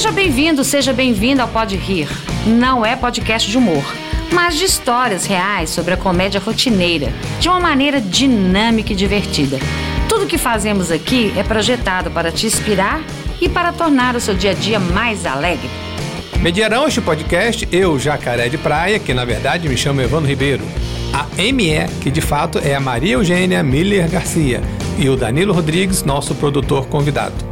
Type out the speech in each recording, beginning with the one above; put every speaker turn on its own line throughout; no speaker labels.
Seja bem-vindo, seja bem-vinda ao Pode Rir. Não é podcast de humor, mas de histórias reais sobre a comédia rotineira, de uma maneira dinâmica e divertida. Tudo que fazemos aqui é projetado para te inspirar e para tornar o seu dia a dia mais alegre.
Mediarão este podcast, eu, Jacaré de Praia, que na verdade me chamo Evandro Ribeiro. A ME, que de fato é a Maria Eugênia Miller Garcia. E o Danilo Rodrigues, nosso produtor convidado.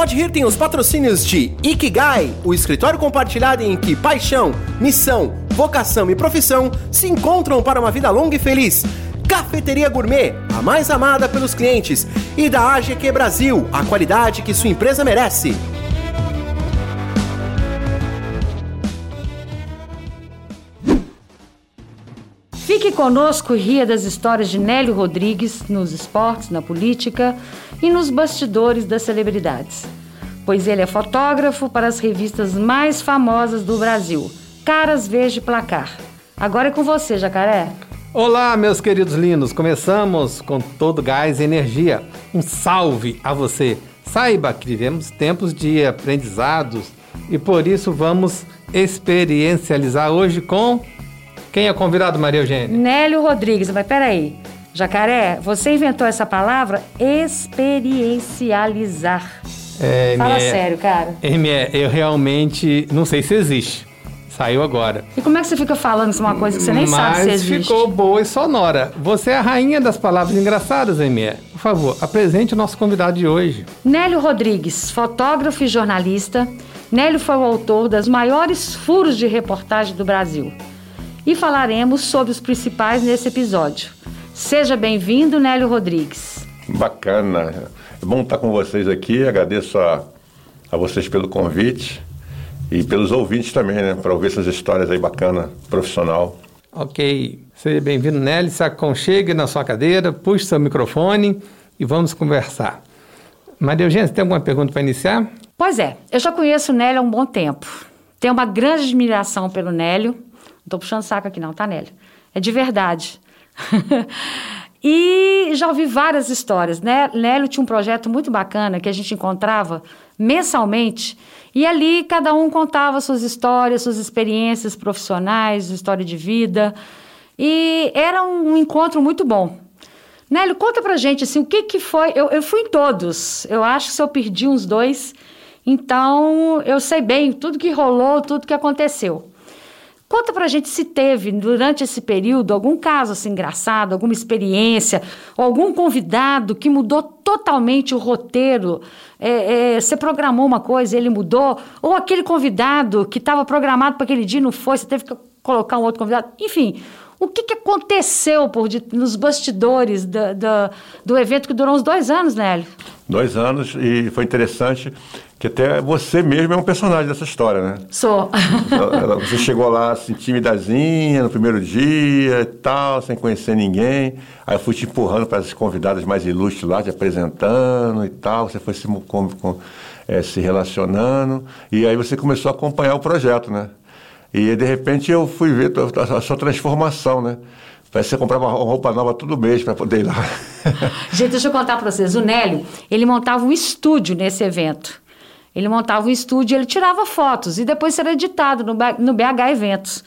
Pode Rir tem os patrocínios de Ikigai, o escritório compartilhado em que paixão, missão, vocação e profissão se encontram para uma vida longa e feliz. Cafeteria Gourmet, a mais amada pelos clientes. E da AGQ Brasil, a qualidade que sua empresa merece.
Fique conosco e ria das histórias de Nélio Rodrigues nos esportes, na política e nos bastidores das celebridades. Pois ele é fotógrafo para as revistas mais famosas do Brasil, Caras Verde Placar. Agora é com você, Jacaré.
Olá, meus queridos lindos. Começamos com todo gás e energia. Um salve a você. Saiba que vivemos tempos de aprendizados e por isso vamos experiencializar hoje com quem é convidado, Maria Eugênia?
Nélio Rodrigues, mas peraí. Jacaré, você inventou essa palavra experiencializar.
É,
Fala
ME,
sério, cara.
ME, eu realmente não sei se existe. Saiu agora.
E como é que você fica falando é uma coisa que você nem
Mas
sabe se existe?
ficou boa e sonora. Você é a rainha das palavras engraçadas, ME. Por favor, apresente o nosso convidado de hoje.
Nélio Rodrigues, fotógrafo e jornalista. Nélio foi o autor das maiores furos de reportagem do Brasil. E falaremos sobre os principais nesse episódio. Seja bem-vindo, Nélio Rodrigues.
Bacana. É bom estar com vocês aqui. Agradeço a, a vocês pelo convite e pelos ouvintes também, né? Para ouvir essas histórias aí bacana, profissional.
Ok. Seja bem-vindo, Nelly. Se aconchegue na sua cadeira, puxe seu microfone e vamos conversar. Maria Eugênia, você tem alguma pergunta para iniciar?
Pois é, eu já conheço o Nélio há um bom tempo. Tenho uma grande admiração pelo Nélio. Estou puxando saco aqui, não, tá, Nélio? É de verdade. e já ouvi várias histórias, né? Nélio tinha um projeto muito bacana que a gente encontrava mensalmente e ali cada um contava suas histórias, suas experiências profissionais, história de vida. E era um encontro muito bom. Nélio, conta pra gente assim, o que que foi. Eu, eu fui em todos. Eu acho que se eu perdi uns dois, então eu sei bem tudo que rolou, tudo que aconteceu. Conta pra gente se teve, durante esse período, algum caso assim engraçado, alguma experiência, algum convidado que mudou totalmente o roteiro. É, é, você programou uma coisa, ele mudou, ou aquele convidado que estava programado para aquele dia e não foi, você teve que colocar um outro convidado. Enfim, o que, que aconteceu por de, nos bastidores do, evento que durou uns dois anos, Nélio?
Dois anos e foi interessante que até você mesmo é um personagem dessa história, né?
Sou.
Você chegou lá assim, timidazinha no primeiro dia e tal, sem conhecer ninguém. Aí eu fui te empurrando para as convidadas mais ilustres lá, te apresentando e tal. Você foi se, com, com, é, se relacionando. E aí você começou a acompanhar o projeto, né? E de repente eu fui ver a, sua transformação, né? Parece que você comprava roupa nova todo mês para poder ir lá.
Gente, deixa eu contar para vocês. O Nélio, ele montava um estúdio nesse evento. Ele montava um estúdio, ele tirava fotos e depois era editado no, BH Eventos.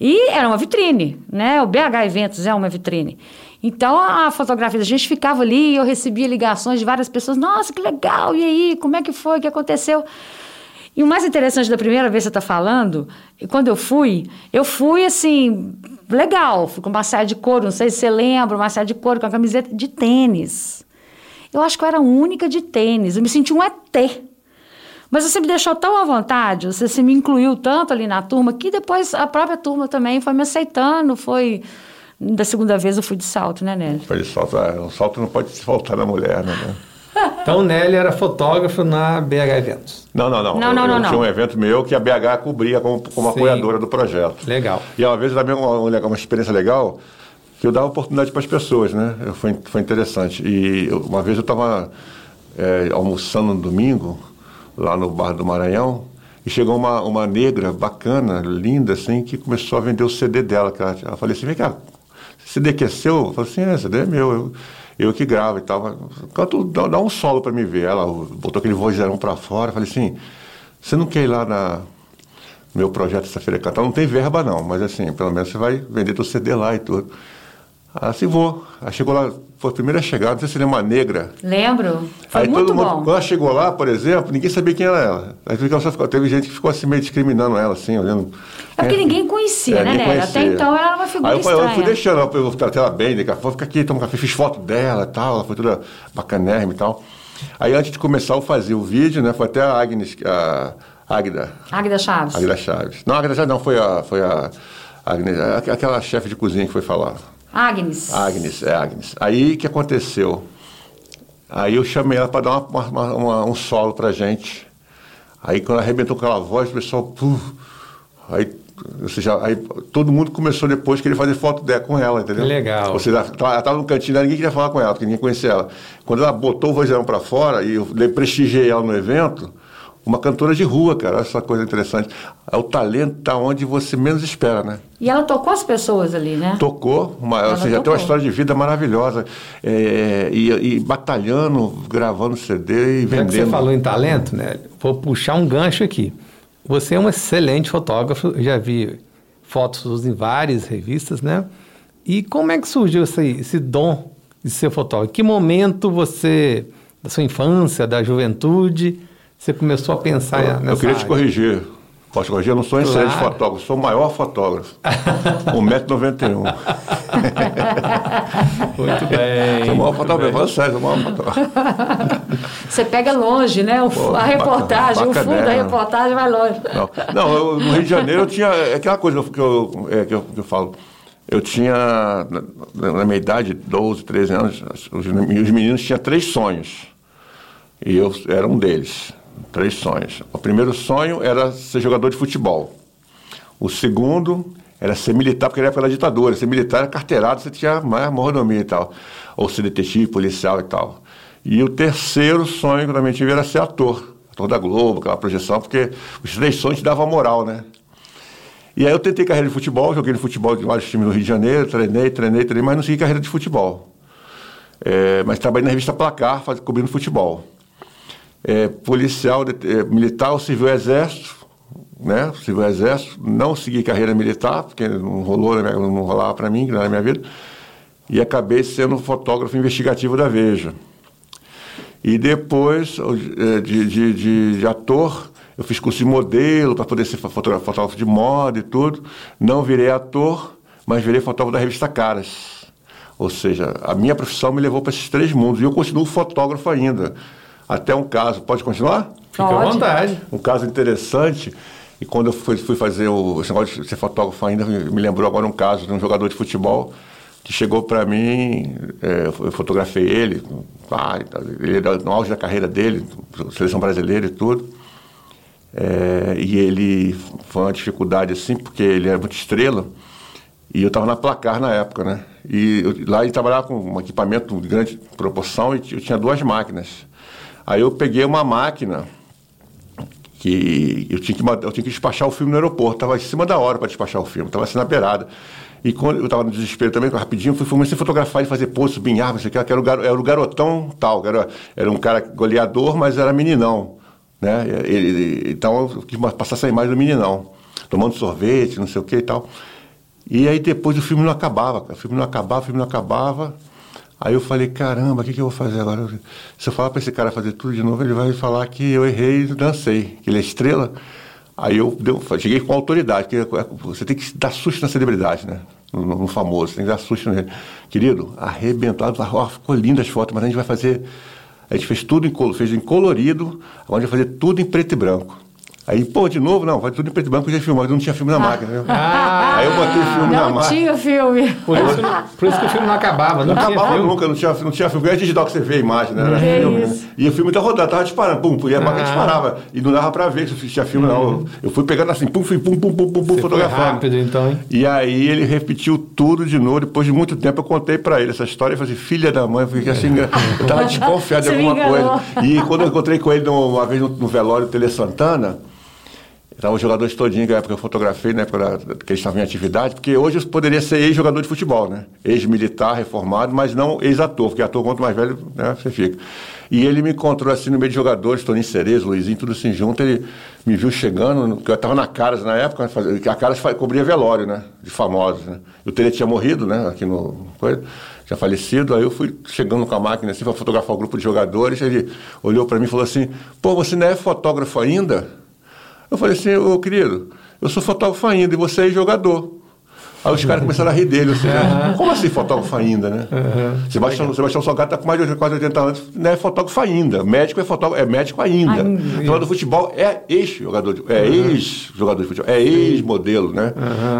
E era uma vitrine, né? O BH Eventos é uma vitrine. Então a fotografia da gente ficava ali e eu recebia ligações de várias pessoas. Nossa, que legal! E aí, como é que foi? O que aconteceu? E o mais interessante da primeira vez que você está falando, quando eu fui, eu fui assim, legal, fui com uma saia de couro, não sei se você lembra, uma saia de couro com a camiseta de tênis. Eu acho que eu era a única de tênis, eu me senti um ET. Mas você me deixou tão à vontade, você se me incluiu tanto ali na turma, que depois a própria turma também foi me aceitando, foi... Da segunda vez eu fui de salto, né, Nelly?
Foi de salto, é, o salto não pode se faltar na mulher, né?
Então, Nelly era fotógrafo na BH Eventos.
Não, não, não.
Não, não,
eu,
não,
eu
não.
tinha um evento meu que a BH cobria como, como
Sim.
apoiadora do projeto.
Legal.
E uma vez também uma, uma, uma experiência legal que eu dava oportunidade para as pessoas, né? Eu, foi, foi interessante. E eu- uma vez eu estava almoçando no domingo, lá no bar do Maranhão, e chegou uma, uma negra bacana, linda, assim, que começou a vender o CD dela. Que ela, ela falei assim, vem cá, CD que é seu? Eu falei assim, é, CD é meu. Eu- eu que gravo e tal. Canto, dá, dá um solo para me ver. Ela botou aquele vozeirão para fora, falei assim, você não quer ir lá na meu projeto essa feira cantar? Não tem verba não, mas assim, pelo menos você vai vender teu CD lá e tudo. Assim vou. Aí chegou lá, foi a primeira chegada, não sei se lembra uma negra.
Lembro. Foi
Aí
muito
mundo,
bom.
quando ela chegou lá, por exemplo, ninguém sabia quem era ela. Aí só- teve gente que ficou assim meio discriminando ela, assim, olhando.
É porque ninguém conhecia,
É,
né? Até então ela era uma figura
Aí eu, falei, eu fui
estranha.
deixando, eu eu tratei ela bem, daqui a pouco fica aqui, toma um café, fiz foto dela e tal, ela foi toda bacanérrima e tal. Aí antes de começar eu fazia o vídeo, né, foi até a Agnes, a Águida,
Águida Chaves.
Águida Chaves. Não, a Águida Chaves não, foi a, foi a Agnes, aqu- aquela chefe de cozinha que foi falar.
Agnes.
Agnes, é Agnes. Aí o que aconteceu? Aí eu chamei ela para dar uma- uma- uma- um solo pra gente. Aí quando ela arrebentou com aquela voz, o pessoal. puf, aí, ou seja, aí todo mundo começou depois a querer fazer foto dela com ela, entendeu?
Que legal.
Ou seja, ela tava- estava no cantinho dela, ninguém queria falar com ela, porque ninguém conhecia ela. Quando ela botou o vozeirão para fora e eu prestigiei ela no evento, uma cantora de rua, cara, olha essa coisa interessante. É O talento tá onde você menos espera, né?
E ela tocou as pessoas ali, né?
Tocou, uma,
Ela
ou seja, tem
tocou.
uma história de vida maravilhosa. É, e, e batalhando, gravando CD e
Já que
vendendo.
você falou em talento, né? Vou puxar um gancho aqui. Você é um excelente fotógrafo, eu já vi fotos suas em várias revistas, né? E como é que surgiu esse, esse dom de ser fotógrafo? Que momento você, da sua infância, da juventude, você começou a pensar
eu,
nessa
eu queria te
área?
corrigir. Posso te corrigir? Eu não sou excelente
Claro.
fotógrafo, sou o maior fotógrafo. 1,91m.
Muito bem.
Sou o maior
muito
fotógrafo,
bem.
sou o maior fotógrafo.
Você pega longe, né? O,
Pô,
a reportagem, o
bacana,
fundo da
né?
reportagem vai longe.
Não, não eu, no Rio de Janeiro eu tinha. É aquela coisa que eu, é, que eu, que eu falo. Eu tinha, na, na minha idade, 12, 13 anos, os, os meninos tinham três sonhos. E eu era um deles. Três sonhos. O primeiro sonho era ser jogador de futebol. O segundo era ser militar, porque era da ditadura. Ser militar era carteirado, você tinha mais mordomia e tal. Ou ser detetive, policial e tal. E o terceiro sonho que eu também tive era ser ator. Ator da Globo, aquela projeção, porque os três sonhos te davam moral, né? E aí eu tentei carreira de futebol, joguei no futebol de vários times do Rio de Janeiro, treinei, treinei, treinei, mas não segui carreira de futebol. É, mas trabalhei na revista Placar, faz, cobrindo futebol. É, policial, é, militar, ou civil exército, né? Civil exército, não segui carreira militar, porque não rolou, não rolava para mim, na minha vida. E acabei sendo fotógrafo investigativo da Veja. E depois, eh, de, de, de, de ator, eu fiz curso de modelo para poder ser fotógrafo de moda e tudo. Não virei ator, mas virei fotógrafo da revista Caras. Ou seja, a minha profissão me levou para esses três mundos. E eu continuo fotógrafo ainda. Até um caso. Pode continuar?
Fica à vontade.
Um caso interessante. E quando eu fui, fui fazer o esse negócio de ser fotógrafo ainda, me lembrou agora um caso de um jogador de futebol que chegou para mim, é, eu fotografei ele, ah, ele era no auge da carreira dele, seleção brasileira e tudo. É, e ele foi uma dificuldade assim, porque ele era muito estrela. E eu estava na placar na época, né? E eu- lá ele trabalhava com um equipamento de grande proporção e eu tinha duas máquinas. Aí eu peguei uma máquina que eu tinha que, eu tinha que despachar o filme no aeroporto. Estava em cima da hora para despachar o filme, estava assim na beirada. E quando eu estava no desespero também, rapidinho, fui comecei a fotografar e fazer poço, subir em árvore, que era o, garo- era o garotão tal, era, era um cara goleador, mas era meninão. Né? Ele- ele- então eu quis passar essa imagem do meninão, tomando sorvete, não sei o que e tal. E aí depois o filme não acabava, o filme não acabava, o filme não acabava. Aí eu falei, caramba, o que, que eu vou fazer agora? Se eu falar para esse cara fazer tudo de novo, ele vai falar que eu errei e dancei, que ele é estrela. Aí eu deu, cheguei com autoridade, porque você tem que dar susto na celebridade, né? No, no famoso, tem que dar susto nele. Querido, arrebentado, ó, ficou linda as fotos, mas a gente vai fazer. A gente fez tudo em, fez em colorido, agora a gente vai fazer tudo em preto e branco. Aí, pô, de novo, não, vai tudo em preto e branco, eu já filmava, não tinha filme na máquina. Né? Aí eu botei filme na
Não
máquina.
tinha filme.
Por isso, por isso que o filme não acabava, não,
Não
tinha
acabava
filme.
nunca, não tinha, não tinha filme. É digital que você vê a imagem, né? Era
Que
filme, né? E o filme tá rodando, tava disparando, pum, pum, e a máquina
Ah.
disparava. E não dava pra ver se tinha filme, não. Eu fui pegando assim, pum, fum, pum, pum, pum, pum,
foi
fotografando.
rápido, então, hein?
E aí ele repetiu tudo de novo. Depois de muito tempo eu contei pra ele essa história. Eu falei assim, filha da mãe, eu fiquei assim, eu tava desconfiado de alguma coisa. E quando eu encontrei com ele numa vez no, no velório Tele Santana, Estavam os jogadores todinhos, que na época eu fotografei, na época que eles estavam em atividade, porque hoje eu poderia ser ex-jogador de futebol, né? Ex-militar, reformado, mas não ex-ator, porque ator quanto mais velho, né, você fica. E ele me encontrou assim no meio de jogadores, Toninho Cerezo, Luizinho, tudo assim junto, ele me viu chegando, eu estava na Caras na época, né, a Caras cobria velório, né? De famosos, né? O Tele tinha morrido, né? Aqui no... coisa, tinha falecido, aí eu fui chegando com a máquina assim para fotografar o grupo de jogadores, ele olhou para mim e falou assim, pô, você não é fotógrafo ainda? Eu falei assim, ô querido, eu sou fotógrafo ainda e você é jogador. Aí os caras começaram a rir dele. Ou seja, como assim fotógrafo ainda, né? Sebastião, Sebastião Salgado está com mais de quase 80 anos, não é fotógrafo ainda. Médico é fotógrafo, é médico ainda. Jogador de futebol é ex-jogador, de- é ex-jogador de futebol, é ex-modelo, né?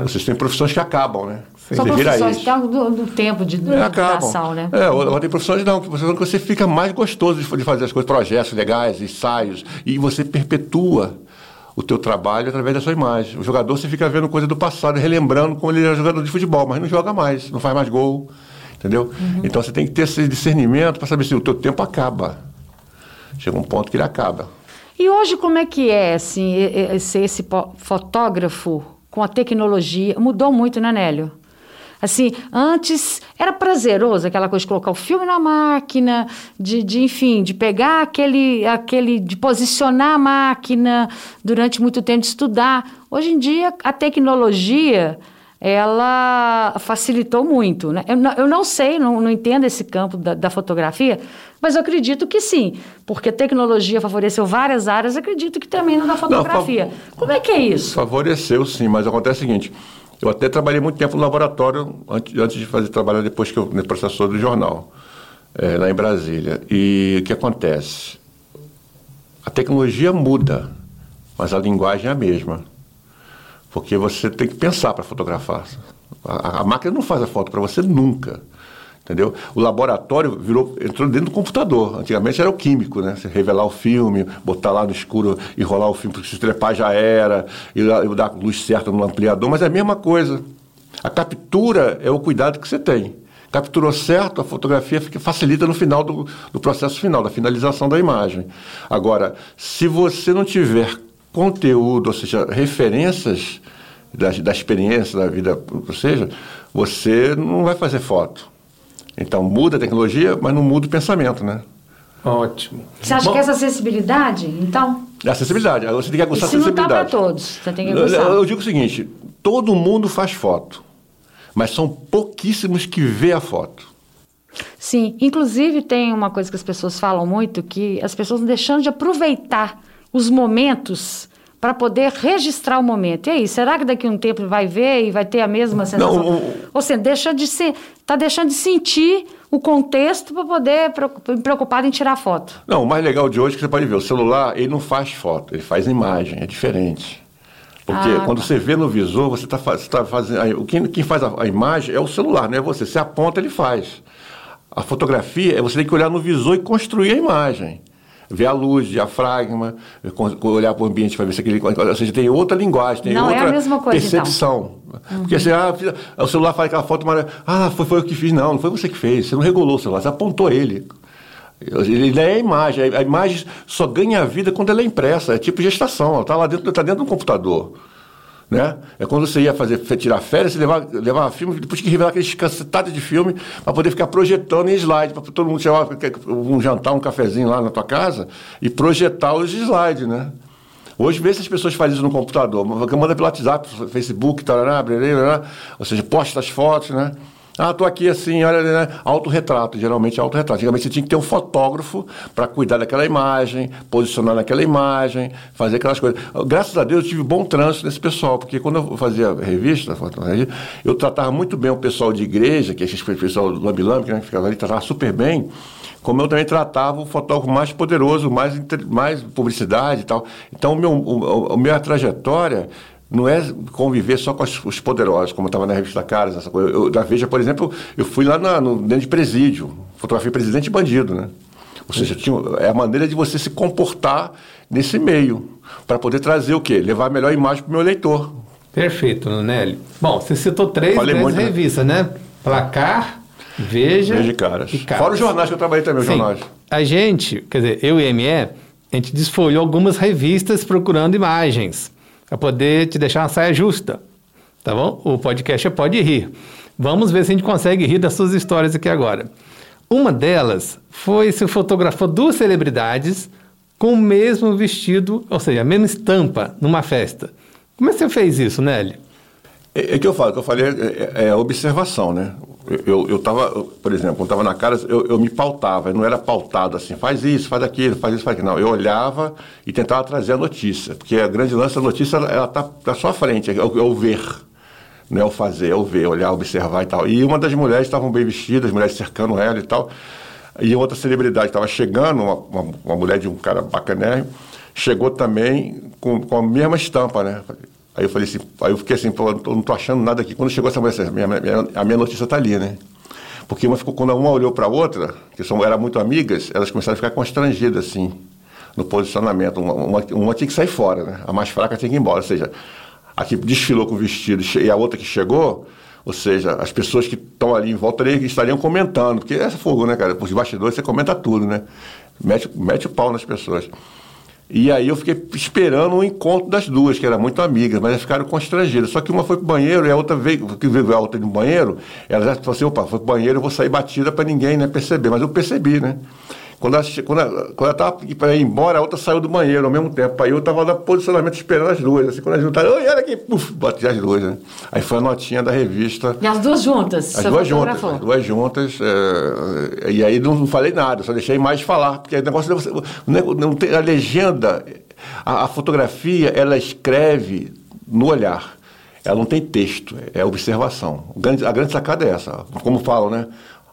Vocês têm profissões que acabam, né?
São
Você vira
profissões que do, do tempo de
É, acabam.
duração, né?
É, agora tem profissões não, que você, que você fica mais gostoso de fazer as coisas, projetos legais, ensaios, e você perpetua o teu trabalho através da sua imagem. O jogador, você fica vendo coisa do passado, relembrando como ele era jogador de futebol, mas não joga mais, não faz mais gol, entendeu? Então você tem que ter esse discernimento para saber se o teu tempo acaba. Chega um ponto que ele acaba.
E hoje como é que é, assim, ser esse fotógrafo com a tecnologia? Mudou muito, né, Nélio? Assim, antes era prazeroso aquela coisa de colocar o filme na máquina, de, de enfim, de pegar aquele, aquele, de posicionar a máquina durante muito tempo, de estudar. Hoje em dia, a tecnologia, ela facilitou muito, né? Eu não, eu não sei, não, não entendo esse campo da, da fotografia, mas eu acredito que sim, porque a tecnologia favoreceu várias áreas, acredito que também na da fotografia. Como é que é isso?
Favoreceu, sim, mas acontece o seguinte: eu até trabalhei muito tempo no laboratório antes, antes de fazer trabalhar depois que eu me processor do jornal, eh, lá em Brasília. E o que acontece? A tecnologia muda, mas a linguagem é a mesma. Porque você tem que pensar para fotografar. A, a máquina não faz a foto para você nunca. Entendeu? O laboratório virou, entrou dentro do computador. Antigamente era o químico, né? Você revelar o filme, botar lá no escuro e rolar o filme, porque se trepar já era, e, e dar luz certa no ampliador, mas é a mesma coisa. A captura é o cuidado que você tem. Capturou certo, a fotografia fica, facilita no final do, do processo final, da finalização da imagem. Agora, se você não tiver conteúdo, ou seja, referências da, da experiência, da vida, ou seja, você não vai fazer foto. Então, muda a tecnologia, mas não muda o pensamento, né?
Ótimo.
Você acha
Bom,
que essa acessibilidade, então?
A acessibilidade. Você tem que aguçar a
Isso não tá
acessibilidade.
para todos, você tem que
Eu,
aguçar.
eu digo o seguinte: todo mundo faz foto, mas são pouquíssimos que vê a foto.
Sim, inclusive tem uma coisa que as pessoas falam muito, que as pessoas estão deixando de aproveitar os momentos para poder registrar o momento. E aí, será que daqui a um tempo vai ver e vai ter a mesma sensação?
Não, o-
Ou seja, deixa de ser, está deixando de sentir o contexto para poder preocup- preocupado em tirar foto.
Não, o mais legal de hoje é que você pode ver, o celular, ele não faz foto, ele faz imagem, é diferente. Porque
Ah,
quando
tá.
você vê no visor, você está tá fazendo. Quem, quem faz a, a imagem é o celular, não é você. Você aponta, ele faz. A fotografia é você tem que olhar no visor e construir a imagem. Ver a luz, diafragma, olhar para o ambiente para ver se aquele. Ou seja, tem outra linguagem, tem
Não é a
outra
mesma coisa, então.
percepção. Porque você, ah, o celular faz aquela foto, mas, ah, foi, foi eu que fiz. Não, não foi você que fez. Você não regulou o celular, você apontou ele. Ele é a imagem. A imagem só ganha vida quando ela é impressa. É tipo gestação. Ela está lá dentro, tá dentro do computador. Né? É quando você ia fazer, tirar férias, você levava, levava filme, depois tinha que revelar aqueles cacetados de filme para poder ficar projetando em slide, para todo mundo chegar um jantar, um cafezinho lá na tua casa e projetar os slides, né? Hoje, vê se as pessoas fazem isso no computador. Manda pelo WhatsApp, Facebook, tarará, brerê, brerê, ou seja, posta as fotos, né? Ah, tô aqui assim, olha, né? autorretrato, geralmente é autorretrato. Antigamente você tinha que ter um fotógrafo para cuidar daquela imagem, posicionar naquela imagem, fazer aquelas coisas. Graças a Deus eu tive bom trânsito nesse pessoal, porque quando eu fazia revista, eu tratava muito bem o pessoal de igreja, que é esse pessoal do Lambi Lambi, né, que ficava ali, tratava super bem, como eu também tratava o fotógrafo mais poderoso, mais, mais publicidade e tal. Então, o meu, a minha trajetória não é conviver só com os poderosos, como estava na revista Caras, essa coisa. Eu, da Veja, por exemplo, eu fui lá na- no, dentro de presídio, fotografei presidente e bandido, né? Ou seja, tinha, é a maneira de você se comportar nesse meio, para poder trazer o quê? Levar a melhor imagem para o meu leitor.
Perfeito, Nélio. Bom, você citou três grandes
muito, né?
revistas, né? Placar, Veja,
Veja caras.
e Caras.
Fora os jornais que eu trabalhei também, os
Sim.
jornais.
A gente, quer dizer, eu e a ME, a gente desfolhou algumas revistas procurando imagens. Para poder te deixar uma saia justa. Tá bom? O podcast é Pode Rir. Vamos ver se a gente consegue rir das suas histórias aqui agora. Uma delas foi se fotografou duas celebridades com o mesmo vestido, ou seja, a mesma estampa numa festa. Como é que você fez isso, Nelly?
É, é que eu falo, que eu falei é, é, é observação, né? Eu, eu tava, por exemplo, quando estava na casa, eu, eu me pautava, eu não era pautado assim, faz isso, faz aquilo, faz isso, faz aquilo. Não, eu olhava e tentava trazer a notícia, porque a grande lance da notícia, ela está na sua frente, é o, é o ver, não é o fazer, é o ver, olhar, observar e tal. E uma das mulheres estavam bem vestidas, as mulheres cercando ela e tal, e outra celebridade estava chegando, uma, uma, uma, mulher de um cara bacanérrimo, chegou também com, com a mesma estampa, né? Aí eu falei assim, aí eu fiquei assim, pô, não tô achando nada aqui. Quando chegou essa mulher, assim, minha, minha, a minha notícia está ali, né? Porque uma ficou, quando uma olhou para a outra, que são, eram muito amigas, elas começaram a ficar constrangidas, assim, no posicionamento. Uma, uma, uma tinha que sair fora, né? A mais fraca tinha que ir embora. Ou seja, a que desfilou com o vestido e a outra que chegou, ou seja, as pessoas que estão ali em volta ali estariam comentando, porque essa fogo, né, cara? Os bastidores você comenta tudo, né? Mete, mete o pau nas pessoas. E aí eu fiquei esperando o um encontro das duas, que eram muito amigas, mas elas ficaram constrangidas. Só que uma foi pro banheiro e a outra veio, que veio a outra no banheiro, ela já falou assim, opa, foi pro banheiro, eu vou sair batida para ninguém né, perceber. Mas eu percebi, né? Quando ela, quando ela, quando ela tava para ir embora, a outra saiu do banheiro ao mesmo tempo. Aí eu estava no posicionamento esperando as duas. Assim, quando elas juntaram, oi, olha aqui, puf, bati as duas, né? Aí foi a notinha da revista.
E as duas juntas?
As duas juntas. As duas juntas. É, e aí não falei nada, só deixei mais falar, porque o negócio não, não tem a legenda, a, a fotografia, ela escreve no olhar. Ela não tem texto, é observação. A grande sacada é essa, como falam, né?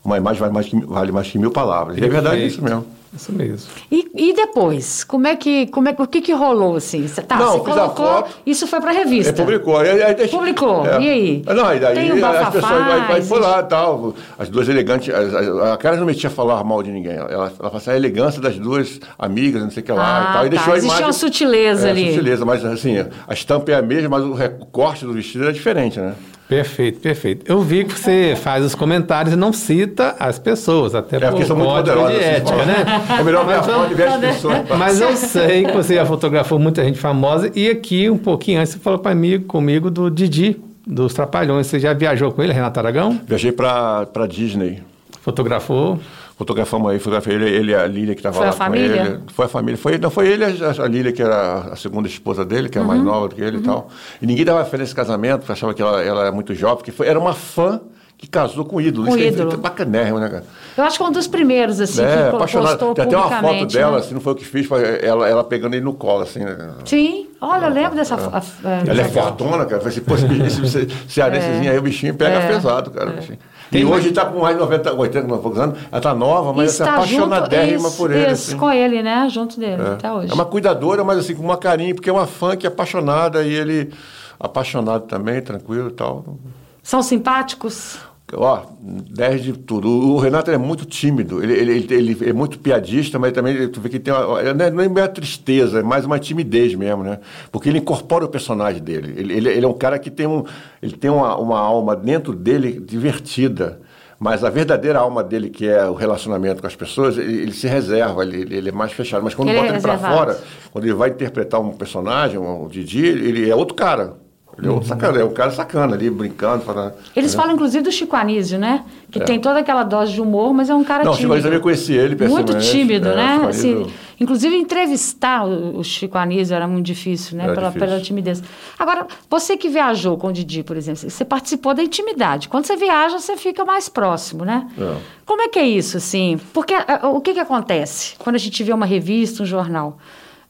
Uma imagem vale mais que, vale mais que mil palavras. E é verdade isso mesmo.
Isso mesmo.
E, e depois, como é que, como é, o que que rolou assim? Você, tá,
não,
você colocou, foto, isso foi para revista. É,
publicou. Aí, aí,
publicou. É. E aí?
Não, e daí
um
as pessoas aí, aí foi lá tal. As duas elegantes, a cara não metia a falar mal de ninguém. Ela, ela falou assim, a elegância das duas amigas, não sei o que lá ah, e tal. E
tá.
deixou a
Existia
imagem,
uma sutileza
é,
ali.
Sutileza, mas assim, a estampa é a mesma, mas o corte do vestido é diferente, né?
Perfeito, perfeito. Eu vi que você faz os comentários e não cita as pessoas, até
é,
por
são muito poderosas,
de ética, né?
É melhor ver a ver as pessoas.
Mas eu sei que você já fotografou muita gente famosa e aqui, um pouquinho antes, você falou para mim, comigo do Didi, dos Trapalhões. Você já viajou com ele, Renato Aragão?
Viajei para Disney.
Fotografou?
Fotografamos aí, fotografei ele, ele a Lília que estava lá
a família?
ele. Foi a família. Foi, não, foi ele a, a Lília, que era a segunda esposa dele, que é uhum. mais nova do que ele uhum. e tal. E ninguém dava fé nesse casamento, porque achava que ela, ela era muito jovem, porque foi, era uma fã que casou com o ídolo.
Com
Isso
ídolo.
É bacanérrimo, né, cara?
Eu acho que é um dos primeiros, assim,
é,
que
apaixonado. Tem até uma foto dela,
né?
assim, não foi o que fiz, foi ela, ela pegando ele no colo, assim. Né?
Sim, olha, eu lembro dessa foto.
É. Ela é fortuna, cara. Falei assim, pô, esse cearensezinho é. aí, o bichinho pega é. pesado, cara. É. E hoje está com mais de 90, 80, 90 anos, ela está nova, mas está apaixonadérrima
isso,
por ele.
Isso,
assim.
com ele, né? Junto dele,
é.
até hoje.
É uma cuidadora, mas assim, com uma carinho, porque é uma fã que é apaixonada e ele apaixonado também, tranquilo e tal.
São simpáticos?
Ó, 10 de tudo. O Renato é muito tímido, ele, ele, ele, é muito piadista, mas também tu vê que tem uma, não é, não é tristeza, é mais uma timidez mesmo, né? Porque ele incorpora o personagem dele. Ele, ele, ele é um cara que tem, um, ele tem uma, uma alma dentro dele divertida. Mas a verdadeira alma dele, que é o relacionamento com as pessoas, ele, ele se reserva, ele, ele, é mais fechado. Mas quando
ele
bota
é
ele para fora, quando ele vai interpretar um personagem, um Didi, ele é outro cara. Ele é um, sacana, é um cara sacana ali, brincando. Falando,
Eles
né?
falam, inclusive, do Chico Anísio, né? Que é. tem toda aquela dose de humor, mas é um cara
Não,
tímido.
Chico Anísio também conheci ele
Muito tímido,
é,
né? Assim, inclusive, entrevistar o, Chico Anísio era muito difícil, né? Pela, difícil. pela timidez. Agora, você que viajou com o Didi, por exemplo, você participou da intimidade. Quando você viaja, você fica mais próximo, né?
É.
Como é que é isso, assim? Porque o que, que acontece quando a gente vê uma revista, um jornal?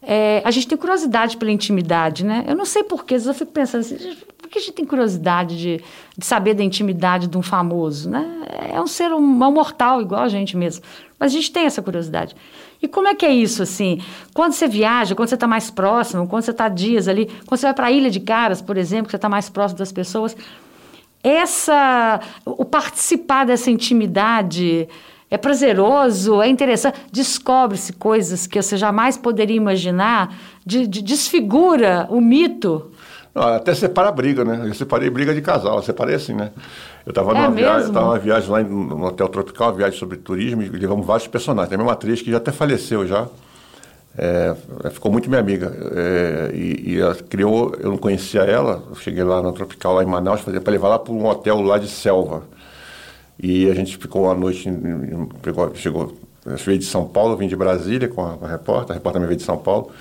É, a gente tem curiosidade pela intimidade, né? Eu não sei porquê, eu fico pensando assim, por que a gente tem curiosidade de, de saber da intimidade de um famoso, né? É um ser um, um mortal igual a gente mesmo, mas a gente tem essa curiosidade. E como é que é isso, assim? Quando você viaja, quando você está mais próximo, quando você está dias ali, quando você vai para a Ilha de Caras, por exemplo, que você está mais próximo das pessoas, essa, o participar dessa intimidade é prazeroso, é interessante, descobre-se coisas que você jamais poderia imaginar, de, de, desfigura o mito.
Não, até separa briga, né? Eu separei briga de casal, eu separei assim, né? Eu estava é numa, viagem, tava numa viagem lá no Hotel Tropical, uma viagem sobre turismo, e levamos vários personagens. Tem a mesma atriz que já até faleceu já. É, ficou muito minha amiga. É, e, e, ela criou, eu não conhecia ela, eu cheguei lá na Tropical, lá em Manaus, para levar lá para um hotel lá de selva. E a gente ficou uma noite, pegou, chegou, veio de São Paulo, vim de Brasília com a, com a repórter, a repórter também veio de São Paulo.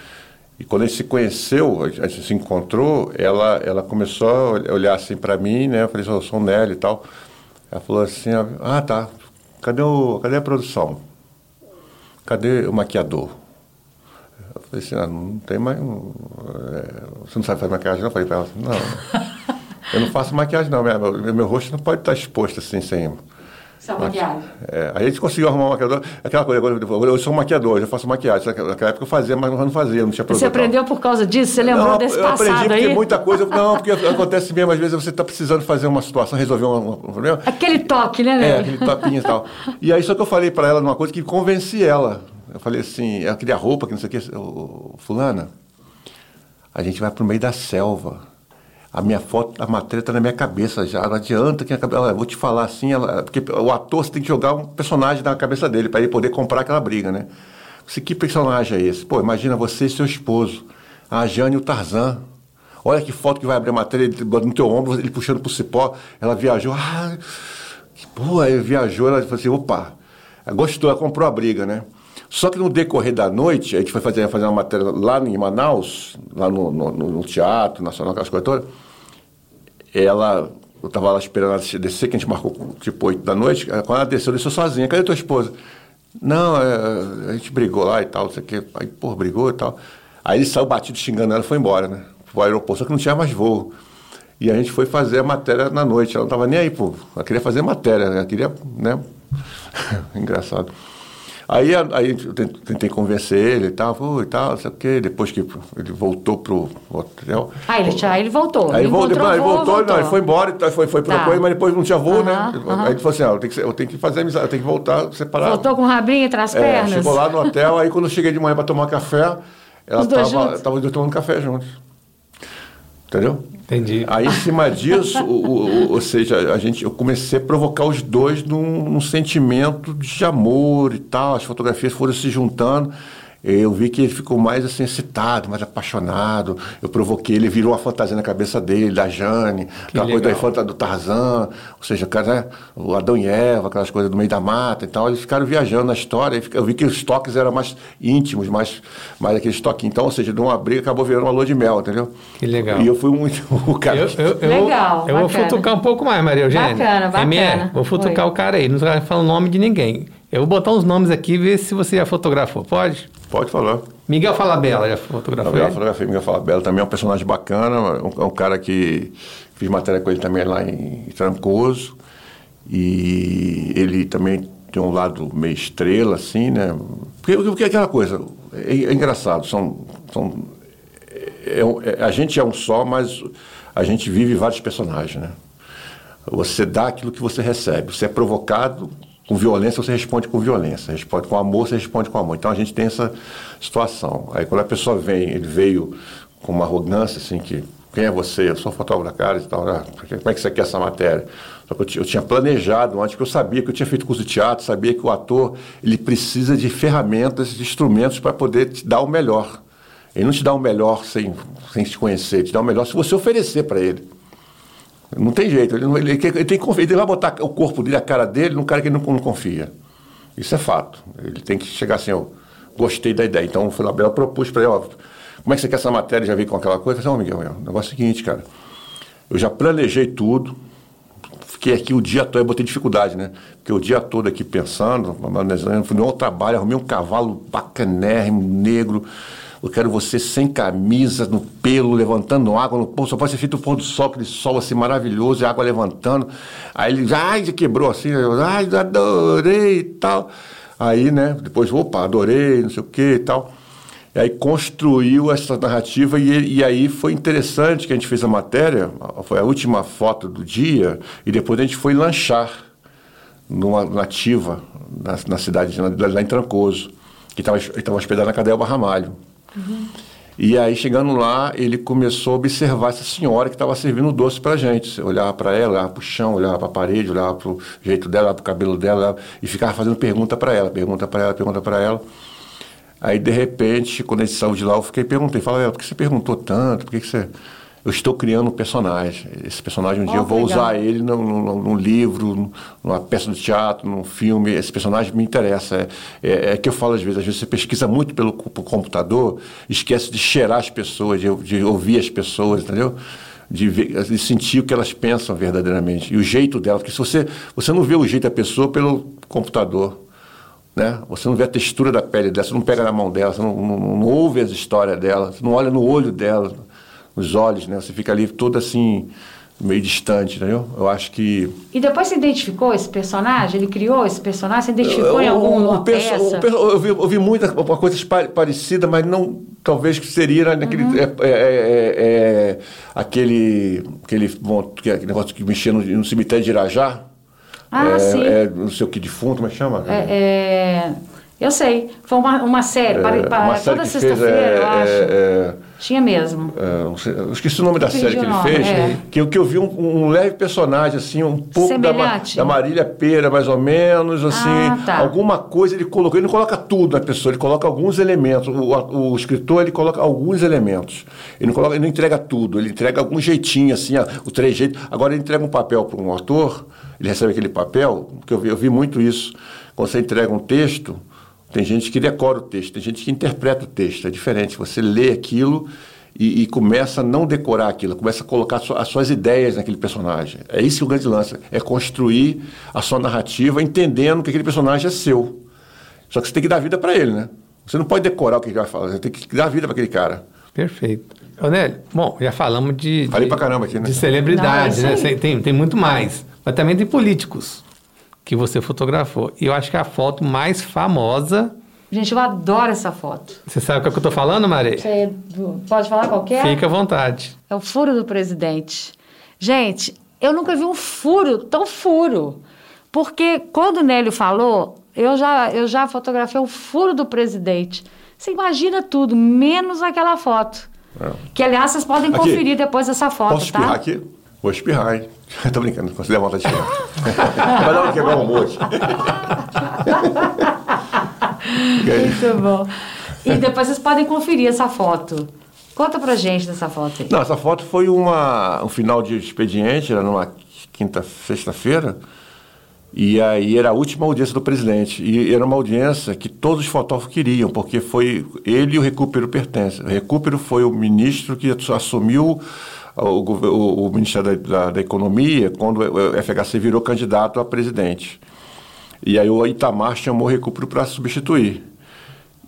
E quando a gente se conheceu, a gente se encontrou, ela, ela começou a olhar assim para mim, né? Eu falei, eu sou o Nelly e tal. Ela falou assim, ah, tá, cadê, o, cadê a produção? Cadê o maquiador? Eu falei assim, ah, não tem mais. É, você não sabe fazer maquiagem? Eu falei para ela assim, não. Eu não faço maquiagem, não. Meu, meu rosto não pode estar exposto assim, sem.
Só maquiagem.
É, a gente conseguiu arrumar um maquiador. Aquela coisa, agora eu sou um maquiador, eu faço maquiagem. Naquela época eu fazia, mas não fazia, não tinha produto.
Você aprendeu por causa disso? Você lembrou
não,
desse
eu
passado
aprendi porque
aí?
muita coisa. Não, porque acontece mesmo, às vezes você está precisando fazer uma situação, resolver um, um problema.
Aquele toque, né, né?
É, aquele topinho e tal. E aí só que eu falei para ela numa coisa que convenci ela. Eu falei assim, ela queria roupa, que não sei o que. Fulana, a gente vai para o meio da selva a minha foto, a matéria está na minha cabeça já. Não adianta que a cabeça. Eu vou te falar assim, ela, porque o ator você tem que jogar um personagem na cabeça dele para ele poder comprar aquela briga, né? Você, que personagem é esse? Pô, imagina você e seu esposo, a Jane e o Tarzan. Olha que foto que vai abrir a matéria ele, no teu ombro, ele puxando pro cipó. Ela viajou. Ah, que porra, ele viajou. Ela falou assim: opa, gostou, ela comprou a briga, né? Só que no decorrer da noite, a gente foi fazer, fazer uma matéria lá em Manaus, lá no, no, no Teatro Nacional, aquelas coisas todas. Ela, eu estava lá esperando ela descer, que a gente marcou tipo 8 da noite. Quando ela desceu, eu desceu sozinha. Cadê tua esposa? Não, é, a gente brigou lá e tal, não sei o quê. Aí, pô, brigou e tal. Aí ele saiu batido xingando ela e foi embora, né? Pro aeroporto, só que não tinha mais voo. E a gente foi fazer a matéria na noite. Ela não estava nem aí, pô. Ela queria fazer matéria, né? Ela queria, né? Engraçado. Aí, aí eu tentei convencer ele e tal, e tal, sei o quê. Depois que ele voltou pro hotel.
Ah, ele, já, ele voltou.
Aí
ele,
voltou, ele
voo,
voltou, não, ele foi embora, então, foi, foi pro
Tá.
coisa, mas depois não tinha voo, né?
Aham, aham.
Aí ele falou assim: ah, eu tenho que, eu tenho que fazer amizade, eu tenho que voltar, separar.
Voltou com o rabinho entre as
É,
pernas?
chegou lá no hotel, aí quando eu cheguei de manhã para tomar café, ela
Os dois
tava,
juntos?
tava dois tomando café juntos. Entendeu?
Entendi.
Aí, em cima disso, o- o- ou seja, a gente, eu comecei a provocar os dois num, num sentimento de amor e tal. As fotografias foram se juntando. Eu vi que ele ficou mais assim, excitado, mais apaixonado. Eu provoquei, ele virou uma fantasia na cabeça dele, da Jane, aquela coisa da infanta do Tarzan, ou seja, o cara, né, o Adão e Eva, aquelas coisas do meio da mata e tal. Eles ficaram viajando na história. Eu vi que os toques eram mais íntimos, mais, mais aqueles toques. Então, ou seja, de uma briga acabou virando uma lua de mel, entendeu?
Que legal.
E eu fui muito o cara.
Eu, eu, eu,
Legal,
eu vou
bacana.
futucar um pouco mais, Maria Eugênia.
Bacana, bacana.
MR, vou futucar
Oi.
o cara aí, não vai falar o nome de ninguém. Eu vou botar uns nomes aqui e ver se você já fotografou. Pode?
Pode falar.
Miguel Falabella já fotografou
Gabriel
ele?
Fotografia Miguel Falabella também é um personagem bacana, um, é um cara que fiz matéria com ele também lá em Trancoso. E ele também tem um lado meio estrela, assim, né? Porque, porque é aquela coisa, é, é engraçado, são. são é um- é- a gente é um só, mas a gente vive vários personagens, né? Você dá aquilo que você recebe. Você é provocado com violência, você responde com violência. Responde com amor, você responde com amor. Então a gente tem essa situação. Aí quando a pessoa vem, ele veio com uma arrogância, assim, que quem é você? Eu sou fotógrafo da cara e tal. Ah, como é que você quer essa matéria? Só que eu, eu tinha planejado antes, porque eu sabia que eu tinha feito curso de teatro, sabia que o ator ele precisa de ferramentas, de instrumentos para poder te dar o melhor. Ele não te dá o melhor sem, sem te conhecer, te dá o melhor se você oferecer para ele. Não tem jeito, ele, não- ele, ele tem que ele vai botar o corpo dele, a cara dele, num cara que ele não, não confia. Isso é fato. Ele tem que chegar assim, eu gostei da ideia. Então, o Filabella propus para ele, ó, como é que você quer essa matéria? Já veio com aquela coisa? Eu falei, ó, Miguel, o negócio é o seguinte, cara, eu já planejei tudo, fiquei aqui o dia todo, eu botei dificuldade, né? Porque o dia todo aqui pensando, fui no trabalho, arrumei um cavalo bacanérrimo, negro. Eu quero você sem camisa, no pelo, levantando água no pôr, só pode ser feito o pôr do sol, aquele sol assim maravilhoso, e água levantando. Aí ele, ai, quebrou assim, eu, ai, adorei e tal. Aí, né, depois, opa, adorei, não sei o que e tal. E aí construiu essa narrativa e, e aí foi interessante que a gente fez a matéria, foi a última foto do dia, e depois a gente foi lanchar numa nativa na, na cidade, de- lá em Trancoso, que estava hospedado na cadeia Barramalho. E aí, chegando lá, ele começou a observar essa senhora que estava servindo doce para gente. Olhava para ela, olhava para o chão, olhava para a parede, olhava para o jeito dela, para o cabelo dela, e ficava fazendo pergunta para ela, pergunta para ela, pergunta para ela. Aí, de repente, quando gente saiu de lá, eu fiquei perguntei, falei, por que você perguntou tanto? Por que, que você... Eu estou criando um personagem. Esse personagem, um dia,
Oh,
eu vou
legal.
usar ele num, num- num livro, numa peça de teatro, num filme. Esse personagem me interessa. É, é, é que eu falo às vezes, às vezes você pesquisa muito pelo, co- computador, esquece de cheirar as pessoas, de, de ouvir as pessoas, entendeu? De, ver- de sentir o que elas pensam verdadeiramente. E o jeito delas. Porque se você, você não vê o jeito da pessoa pelo computador. Né? Você não vê a textura da pele dela, você não pega na mão dela, você não, não- não ouve as histórias dela, você não olha no olho dela, nos olhos, né? Você fica ali todo assim, meio distante, entendeu? Eu acho que...
E depois você identificou esse personagem? Ele criou esse personagem? Você identificou em alguma
o
peça?
o eu, vi, eu vi muita uma coisa pa- parecida, mas não talvez que seria naquele
Uhum.
é, é, é, é, aquele aquele, que- aquele negócio que mexia no, no cemitério de Irajá.
Ah,
é,
sim.
é, não sei o que defunto, como é que chama?
É, é, eu sei. Foi uma, uma série. para,
É,
para-
uma série
toda sexta-feira,
é,
eu acho.
é, é,
Tinha mesmo.
É, eu esqueci o nome da série que ele
nome,
fez,
é.
que, eu- que eu vi um, um leve personagem, assim, um pouco da,
Semelhante.
da Marília Pera, mais ou menos, assim,
Ah, tá.
alguma coisa ele colocou, ele não coloca tudo na pessoa, ele coloca alguns elementos, o, o- escritor ele coloca alguns elementos, ele não, coloca, ele não entrega tudo, ele entrega algum jeitinho, assim, o trejeito, agora ele entrega um papel para um autor, ele recebe aquele papel, porque eu vi, eu vi muito isso, quando você entrega um texto, tem gente que decora o texto, tem gente que interpreta o texto, é diferente. Você lê aquilo e, e começa a não decorar aquilo, começa a colocar as suas ideias naquele personagem. É isso que o grande lance é construir a sua narrativa entendendo que aquele personagem é seu. Só que você tem que dar vida para ele, né? Você não pode decorar o que ele vai falar, você tem que dar vida para aquele cara.
Perfeito. Ô, Nélio, bom, já falamos de.
Falei
de,
pra caramba aqui, né?
De celebridades,
Não, é
né? Tem, tem muito mais. Mas também tem políticos que você fotografou. E eu acho que a foto mais famosa.
Gente, eu adoro essa foto.
Você sabe o que eu tô falando, Marei?
Você pode falar qualquer?
Fica à vontade.
É o furo do presidente. Gente, eu nunca vi um furo tão furo. Porque quando o Nélio falou, eu já, eu já fotografei o furo do presidente. Você imagina tudo, menos aquela foto. Que, aliás, vocês podem
Aqui.
conferir depois essa foto,
Posso
tá?
aqui? Vou espirrar, hein? Tô brincando, não consigo vontade de espirrar. vai dar uma quebrar um monte.
Muito bom. E depois vocês podem conferir essa foto. Conta pra gente dessa foto aí.
Não, essa foto foi uma, um final de expediente, era numa quinta, sexta-feira, e aí era a última audiência do presidente. E era uma audiência que todos os fotógrafos queriam, porque foi ele e o Recupero pertence. O Recupero foi o ministro que assumiu o, o- o Ministério da, da- Economia quando o FHC virou candidato a presidente. E aí o Itamar chamou o Recupero para substituir.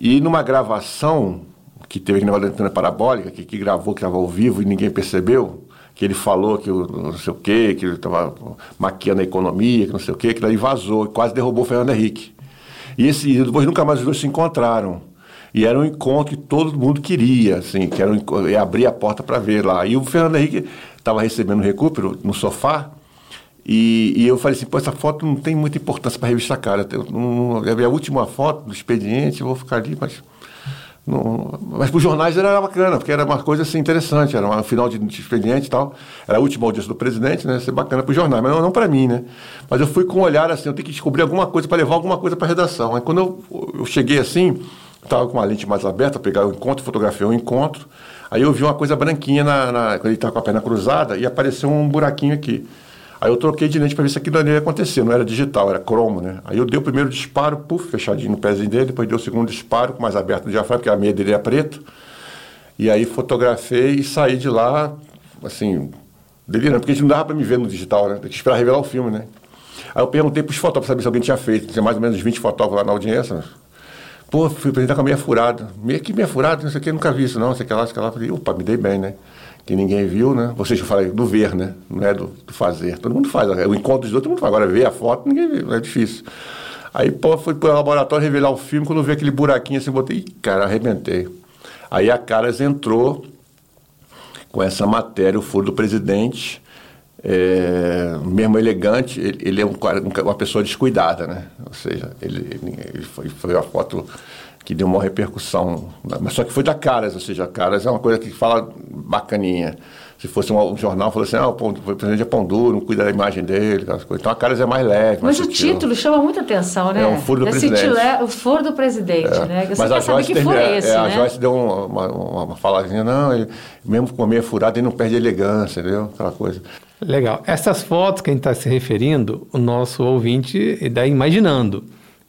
E numa gravação que teve negócio da antena parabólica, que, que gravou, que estava ao vivo e ninguém percebeu, que ele falou que não sei o quê, que ele estava maquiando a economia, que não sei o quê, que daí vazou quase derrubou o Fernando Henrique. E esse, e depois nunca mais os dois se encontraram. E era um encontro que todo mundo queria, assim, que era um, abrir a porta para ver lá. E o Fernando Henrique estava recebendo recupero no sofá, e, e eu falei assim, pô, essa foto não tem muita importância para a revista Cara. Eu, não, é a última foto do expediente, eu vou ficar ali, mas... Não, mas para os jornais era bacana, porque era uma coisa assim interessante, era um final de expediente e tal. Era a última audiência do presidente, né? Ser bacana para os jornais, mas não, não para mim, né? Mas eu fui com um olhar assim, eu tenho que descobrir alguma coisa para levar alguma coisa para a redação. Aí quando eu, eu cheguei assim, estava com uma lente mais aberta, pegar o encontro, fotografei o encontro. Aí eu vi uma coisa branquinha na, na- quando ele estava com a perna cruzada e apareceu um buraquinho aqui. Aí eu troquei de lente para ver se aquilo ali ia acontecer. Não era digital, era cromo, né? Aí eu dei o primeiro disparo, puf, fechadinho no pezinho dele. Depois dei o segundo disparo, mais aberto no diafragma, porque a meia dele é preta. E aí fotografei e saí de lá, assim, delirando. Porque a gente não dava para me ver no digital, né? Tem que esperar revelar o filme, né? Aí eu perguntei para os fotógrafos, saber se alguém tinha feito. Tinha mais ou menos 20 fotógrafos lá na audiência. Pô, fui apresentar com a meia furada. Meia que meia furada, não sei o que, nunca vi isso não, não sei o que lá, não sei o que lá. Falei, opa, me dei bem, né? Que ninguém viu, né? Vocês eu falei do ver, né? Não é do, do fazer. Todo mundo faz. O encontro dos outros, todo mundo faz. Agora ver a foto, ninguém viu, é difícil. Aí, pô, fui pro laboratório revelar o filme, quando eu vi aquele buraquinho assim, botei, Ih, cara, arrebentei. Aí a Caras entrou com essa matéria, o furo do presidente, é, mesmo elegante, ele, ele é um, um uma pessoa descuidada, né? Ou seja, ele, ele- foi, foi uma foto que deu uma repercussão, mas só que foi da Caras, ou seja, a Caras é uma coisa que fala bacaninha. Se fosse um, um jornal, falou assim, ah, o, pão, o presidente é pão duro, não cuida da imagem dele, aquelas coisas. Então a Caras é mais leve, mais
Mas o
sutil.
título chama muita atenção, né?
É, um furo do
Esse
presidente.
titulé- o furo do presidente, né? Você
Mas
quer
a
saber
Joyce,
que furo
termina-
é esse,
é, a
né?
Joyce deu um, uma, uma, uma faladinha, não, ele, mesmo com a meia furada, ele não perde a elegância, entendeu? Aquela coisa.
Legal. Essas fotos que a gente está se referindo, o nosso ouvinte está imaginando.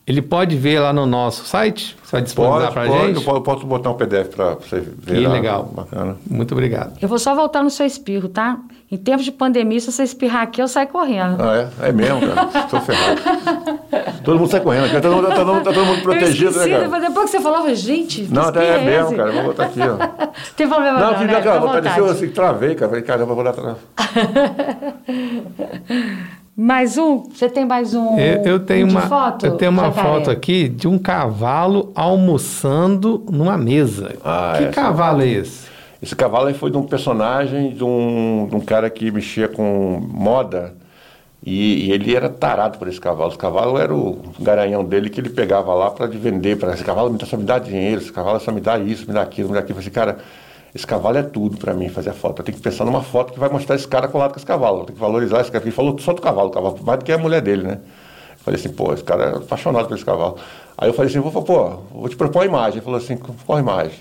Ele pode ver lá no nosso site? Você vai disponibilizar para gente?
eu posso, eu posso botar um PDF para você ver.
Que
lá,
legal.
Bacana.
Muito obrigado.
Eu vou só voltar no seu espirro, tá? Em tempos de pandemia, se você espirrar aqui, eu saio correndo.
Ah, é? É mesmo, cara. Estou ferrado. todo mundo sai correndo aqui. Tá todo, mundo- tá todo mundo- tá todo mundo protegido,
eu esqueci,
né, cara?
depois depois que você falou, eu falei, gente,
Não, até
espirro
é mesmo, cara. Vou botar aqui, ó.
Tem problema
Não,
não,
que
né?
cara, eu assim, travei, cara. Falei, caramba, vou dar tra...
Mais um? Você tem mais um
Eu, eu tenho
um
uma,
foto,
eu tenho uma
Jacaré?
foto aqui de um cavalo almoçando numa mesa.
Ah,
que cavalo é esse?
Esse cavalo foi de um personagem, de um, de um cara que mexia com moda. E, e ele era tarado por esse cavalo. Esse cavalo era o garanhão dele que ele pegava lá para vender. Pra, esse cavalo me, só me dá dinheiro, esse cavalo só me dá isso, me dá aquilo, me dá aquilo. Eu falei, assim, cara, esse cavalo é tudo para mim fazer a foto. Eu tenho que pensar numa foto que vai mostrar esse cara colado com esse cavalo. Eu tenho que valorizar esse cara. Ele falou só do cavalo, o cavalo, mais do que a mulher dele, né? Eu falei assim, pô, esse cara é apaixonado por esse cavalo. Aí eu falei assim, vou, pô, vou te propor uma imagem. Ele falou assim, qual imagem?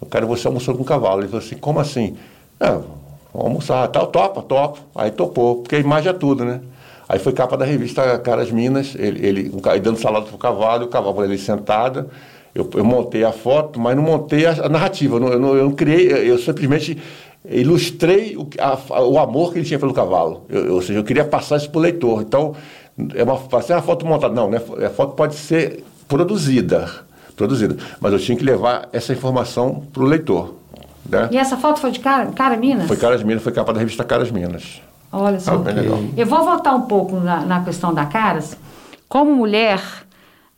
Eu quero você almoçando com o cavalo. Ele falou assim, como assim? É, vamos almoçar, tal, topa, topa. Aí topou, porque a imagem é tudo, né? Aí foi capa da revista Caras Minas, ele, ele, um ele dando salada pro cavalo, o cavalo ali sentada. Eu, eu montei a foto, mas não montei a, a narrativa. Eu não, eu, não, eu não criei, eu simplesmente ilustrei o, que- a- o amor que ele tinha pelo cavalo. Eu- ou seja, eu queria passar isso pro leitor. Então, é uma, ser uma foto montada. Não, né? a foto pode ser produzida, produzida. Mas eu tinha que levar essa informação pro leitor. Né?
E essa foto foi de cara, cara Minas?
Foi Caras Minas, foi capa da revista Caras Minas.
Olha só.
Ah, legal.
Eu vou voltar um pouco na, na questão da Caras. Como mulher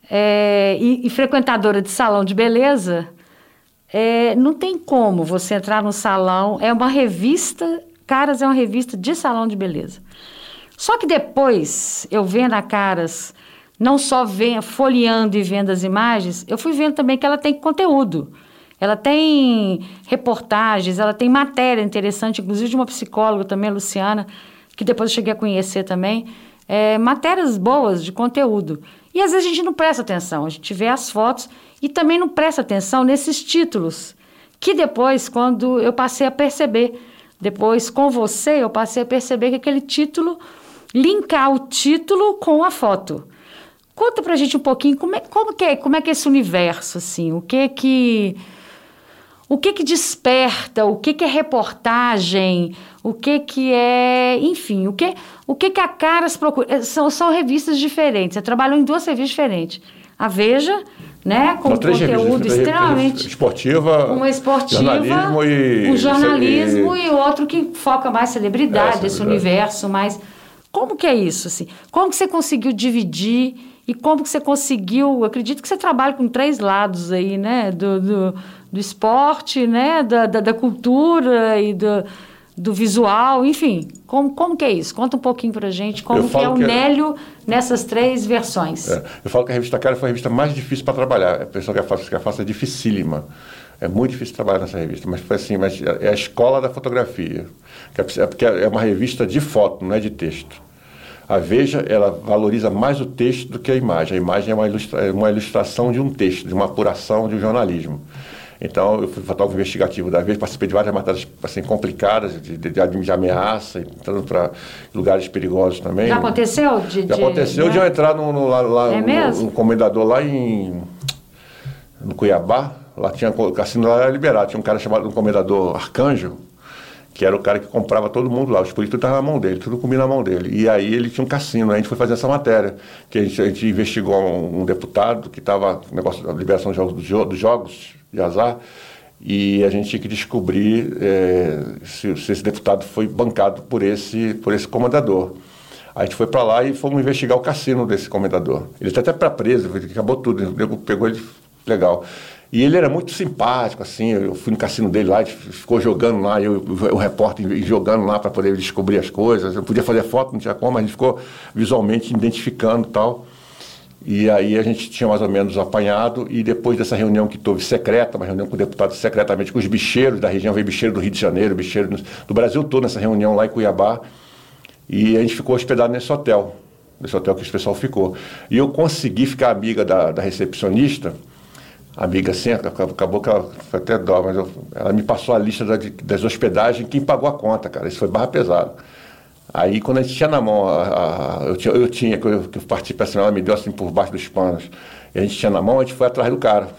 é, e, e frequentadora de salão de beleza, é, não tem como você entrar no salão. É uma revista, Caras é uma revista de salão de beleza. Só que depois, eu vendo a Caras, não só vendo, folheando e vendo as imagens, eu fui vendo também que ela tem conteúdo. Ela tem reportagens, ela tem matéria interessante, inclusive de uma psicóloga também, Luciana, que depois eu cheguei a conhecer também. É, matérias boas de conteúdo. E às vezes a gente não presta atenção, a gente vê as fotos e também não presta atenção nesses títulos, que depois, quando eu passei a perceber, depois com você, eu passei a perceber que aquele título, linkar o título com a foto. Conta pra gente um pouquinho como é, como que é, como é que é esse universo, assim, o que que... O que que desperta, o que que é reportagem, o que que é, enfim, o que, o que que a Caras procura. Eh, São, são revistas diferentes, você trabalhou em duas revistas diferentes. A Veja, né, com conteúdo extremamente...
Esportiva,
Uma esportiva,
jornalismo e...
o jornalismo
e-
e outro que foca mais celebridade,
É,
esse universo mais... Como que é isso, assim? Como que você conseguiu dividir e como que você conseguiu... eu Acredito que você trabalha com três lados aí, né? Do, do, do esporte, né? Da, da, da cultura e do, do visual, enfim. Como, como que é isso? Conta um pouquinho pra gente como que é o
que é-
Nélio nessas três versões.
É, eu falo que a revista Cara foi a revista mais difícil para trabalhar. A pessoa que a faça, que a faça é dificílima. É muito difícil trabalhar nessa revista, mas foi assim, mas é a escola da fotografia. Que é, porque é uma revista de foto, não é de texto. A Veja, ela valoriza mais o texto do que a imagem. A imagem é uma, ilustra, é uma ilustração de um texto, de uma apuração de um jornalismo. Então, eu fui fotógrafo investigativo da Veja, participei de várias matérias assim, complicadas, de, de, de ameaça, entrando para lugares perigosos também.
Já aconteceu? De,
Já
de-
aconteceu
né?
de eu entrar no, no, lá, lá
É
no-
mesmo?
no comendador lá em no Cuiabá, lá tinha o cassino lá era liberado, tinha um cara chamado um comendador Arcanjo, que era o cara que comprava todo mundo lá, os políticos estavam na mão dele, tudo comia na mão dele. E aí ele tinha um cassino, aí a gente foi fazer essa matéria, que a gente, a gente investigou um, um deputado que estava no negócio da liberação dos jogos, dos jo- dos jogos de azar, e a gente tinha que descobrir eh, se, se esse deputado foi bancado por esse, por esse comandador. A gente foi para lá e fomos investigar o cassino desse comendador. Ele está até para preso, acabou tudo, o pegou ele legal. E ele era muito simpático, assim, eu fui no cassino dele lá, ficou jogando lá, eu, o repórter jogando lá para poder descobrir as coisas. Eu podia fazer foto, não tinha como, mas a gente ficou visualmente identificando tal. E aí a gente tinha mais ou menos apanhado, e depois dessa reunião que teve secreta, uma reunião com deputados secretamente, com os bicheiros da região, veio bicheiro do Rio de Janeiro, bicheiro do Brasil todo nessa reunião lá em Cuiabá, e a gente ficou hospedado nesse hotel, nesse hotel que o pessoal ficou. E eu consegui ficar amiga da, da recepcionista, amiga assim, acabou que ela foi até dó, mas eu, ela me passou a lista da, das hospedagens, quem pagou a conta, cara, isso foi barra pesada. Aí quando a gente tinha na mão, a, a, eu, tinha, eu tinha, que eu, que eu participei assim, ela me deu assim por baixo dos panos, e a gente tinha na mão, a gente foi atrás do cara,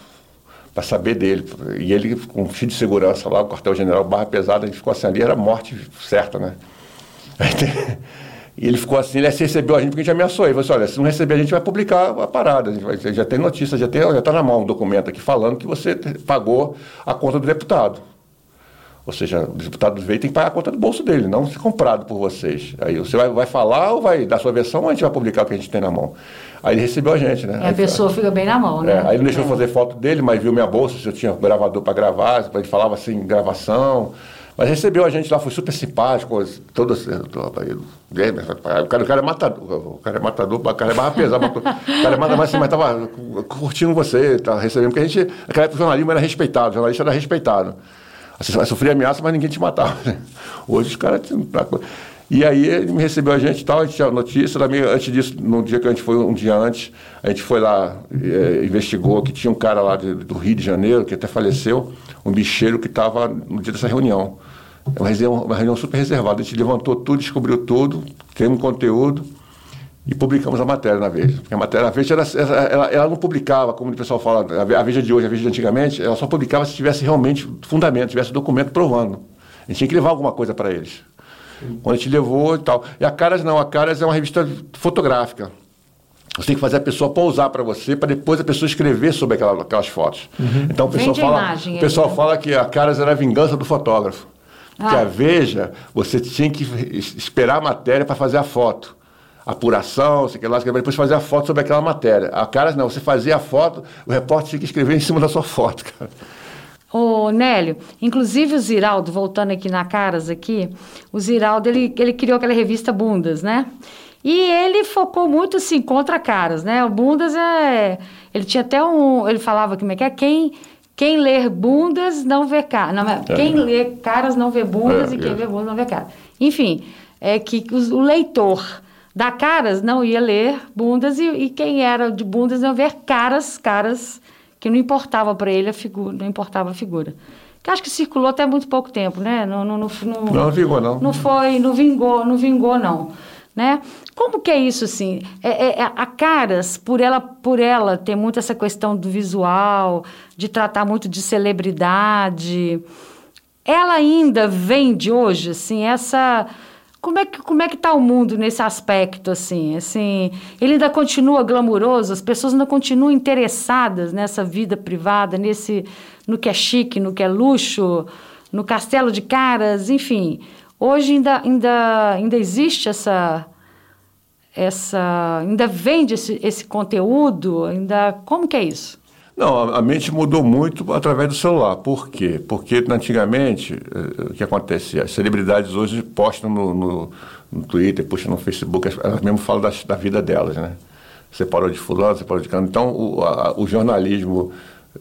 para saber dele. E ele, com um de segurança lá, o quartel-general, barra pesada, a gente ficou assim ali, era morte certa, né? Aí, e ele ficou assim, ele recebeu a gente porque a gente ameaçou. Ele falou assim, olha, se não receber a gente vai publicar a parada. A gente vai, já tem notícia, já está na mão um documento aqui falando que você pagou a conta do deputado. Ou seja, o deputado veio tem que pagar a conta do bolso dele, não ser comprado por vocês. Aí você vai, vai falar ou vai dar sua versão ou a gente vai publicar o que a gente tem na mão. Aí ele recebeu a gente, né?
E a pessoa fica bem na mão, né?
É, aí não deixou é. fazer foto dele, mas viu minha bolsa, se eu tinha gravador para gravar, ele falava assim, gravação. Mas recebeu a gente lá, foi super simpático, todo o cara, o cara é matador, o cara é matador, o cara é mais pesado, o cara é matador, mas, assim, mas tava curtindo você, tá recebendo, porque a gente, naquela época o jornalismo era respeitado, o jornalista era respeitado. Você vai sofrer ameaça, mas ninguém te matava. Né? Hoje os caras. E aí ele me recebeu a gente e tal, a gente tinha notícia, também, antes disso, no dia que a gente foi, um dia antes, a gente foi lá, é, investigou que tinha um cara lá de, do Rio de Janeiro, que até faleceu, um bicheiro que estava no dia dessa reunião. É uma reunião, uma reunião super reservada. A gente levantou tudo, descobriu tudo, tem um conteúdo e publicamos a matéria na Veja. Porque a matéria, a Veja, era, ela, ela, não publicava, como o pessoal fala, a Veja de hoje, a Veja de antigamente, ela só publicava se tivesse realmente fundamento, tivesse documento provando. A gente tinha que levar alguma coisa para eles. Quando a gente levou e tal. E a Caras não, a Caras é uma revista fotográfica. Você tem que fazer a pessoa pousar para você, para depois a pessoa escrever sobre aquela, aquelas fotos. Uhum. Então o pessoal, fala, o pessoal né? fala que a Caras era a vingança do fotógrafo. Porque ah. a Veja, você tinha que esperar a matéria para fazer a foto. Apuração, sei lá, depois fazer a foto sobre aquela matéria. A Caras não, você fazia a foto, o repórter tinha que escrever em cima da sua foto, cara.
Ô, Nélio, inclusive o Ziraldo, voltando aqui na Caras aqui, o Ziraldo, ele, ele criou aquela revista Bundas, né? E ele focou muito, assim, contra Caras, né? O Bundas é... Ele tinha até um... Ele falava como é que é? Quem quem lê bundas não vê caras. É, quem lê caras não vê bundas é, e quem vê bundas não vê caras. Enfim, é que o leitor da caras não ia ler bundas e, e quem era de bundas não ver caras, caras que não importava para ele a figura, não importava a figura. Que acho que circulou até muito pouco tempo, né?
Não, não, não, não, não vingou, não.
Não foi, não vingou, não vingou, não. Né? Como que é isso assim? É, é, é, a Caras, por ela, por ela ter muito essa questão do visual, de tratar muito de celebridade, ela ainda vende hoje assim essa como é que como é que está o mundo nesse aspecto assim assim ele ainda continua glamuroso as pessoas ainda continuam interessadas nessa vida privada nesse no que é chique no que é luxo no castelo de caras enfim Hoje ainda, ainda, ainda existe essa, essa. Ainda vende esse, esse conteúdo? Ainda. Como que é isso?
Não, a mente mudou muito através do celular. Por quê? Porque antigamente, eh, o que acontecia? As celebridades hoje postam no, no, no Twitter, postam no Facebook, elas mesmo falam da, da vida delas, né? Você parou de fulano, você parou de cano. Então, o, a, o jornalismo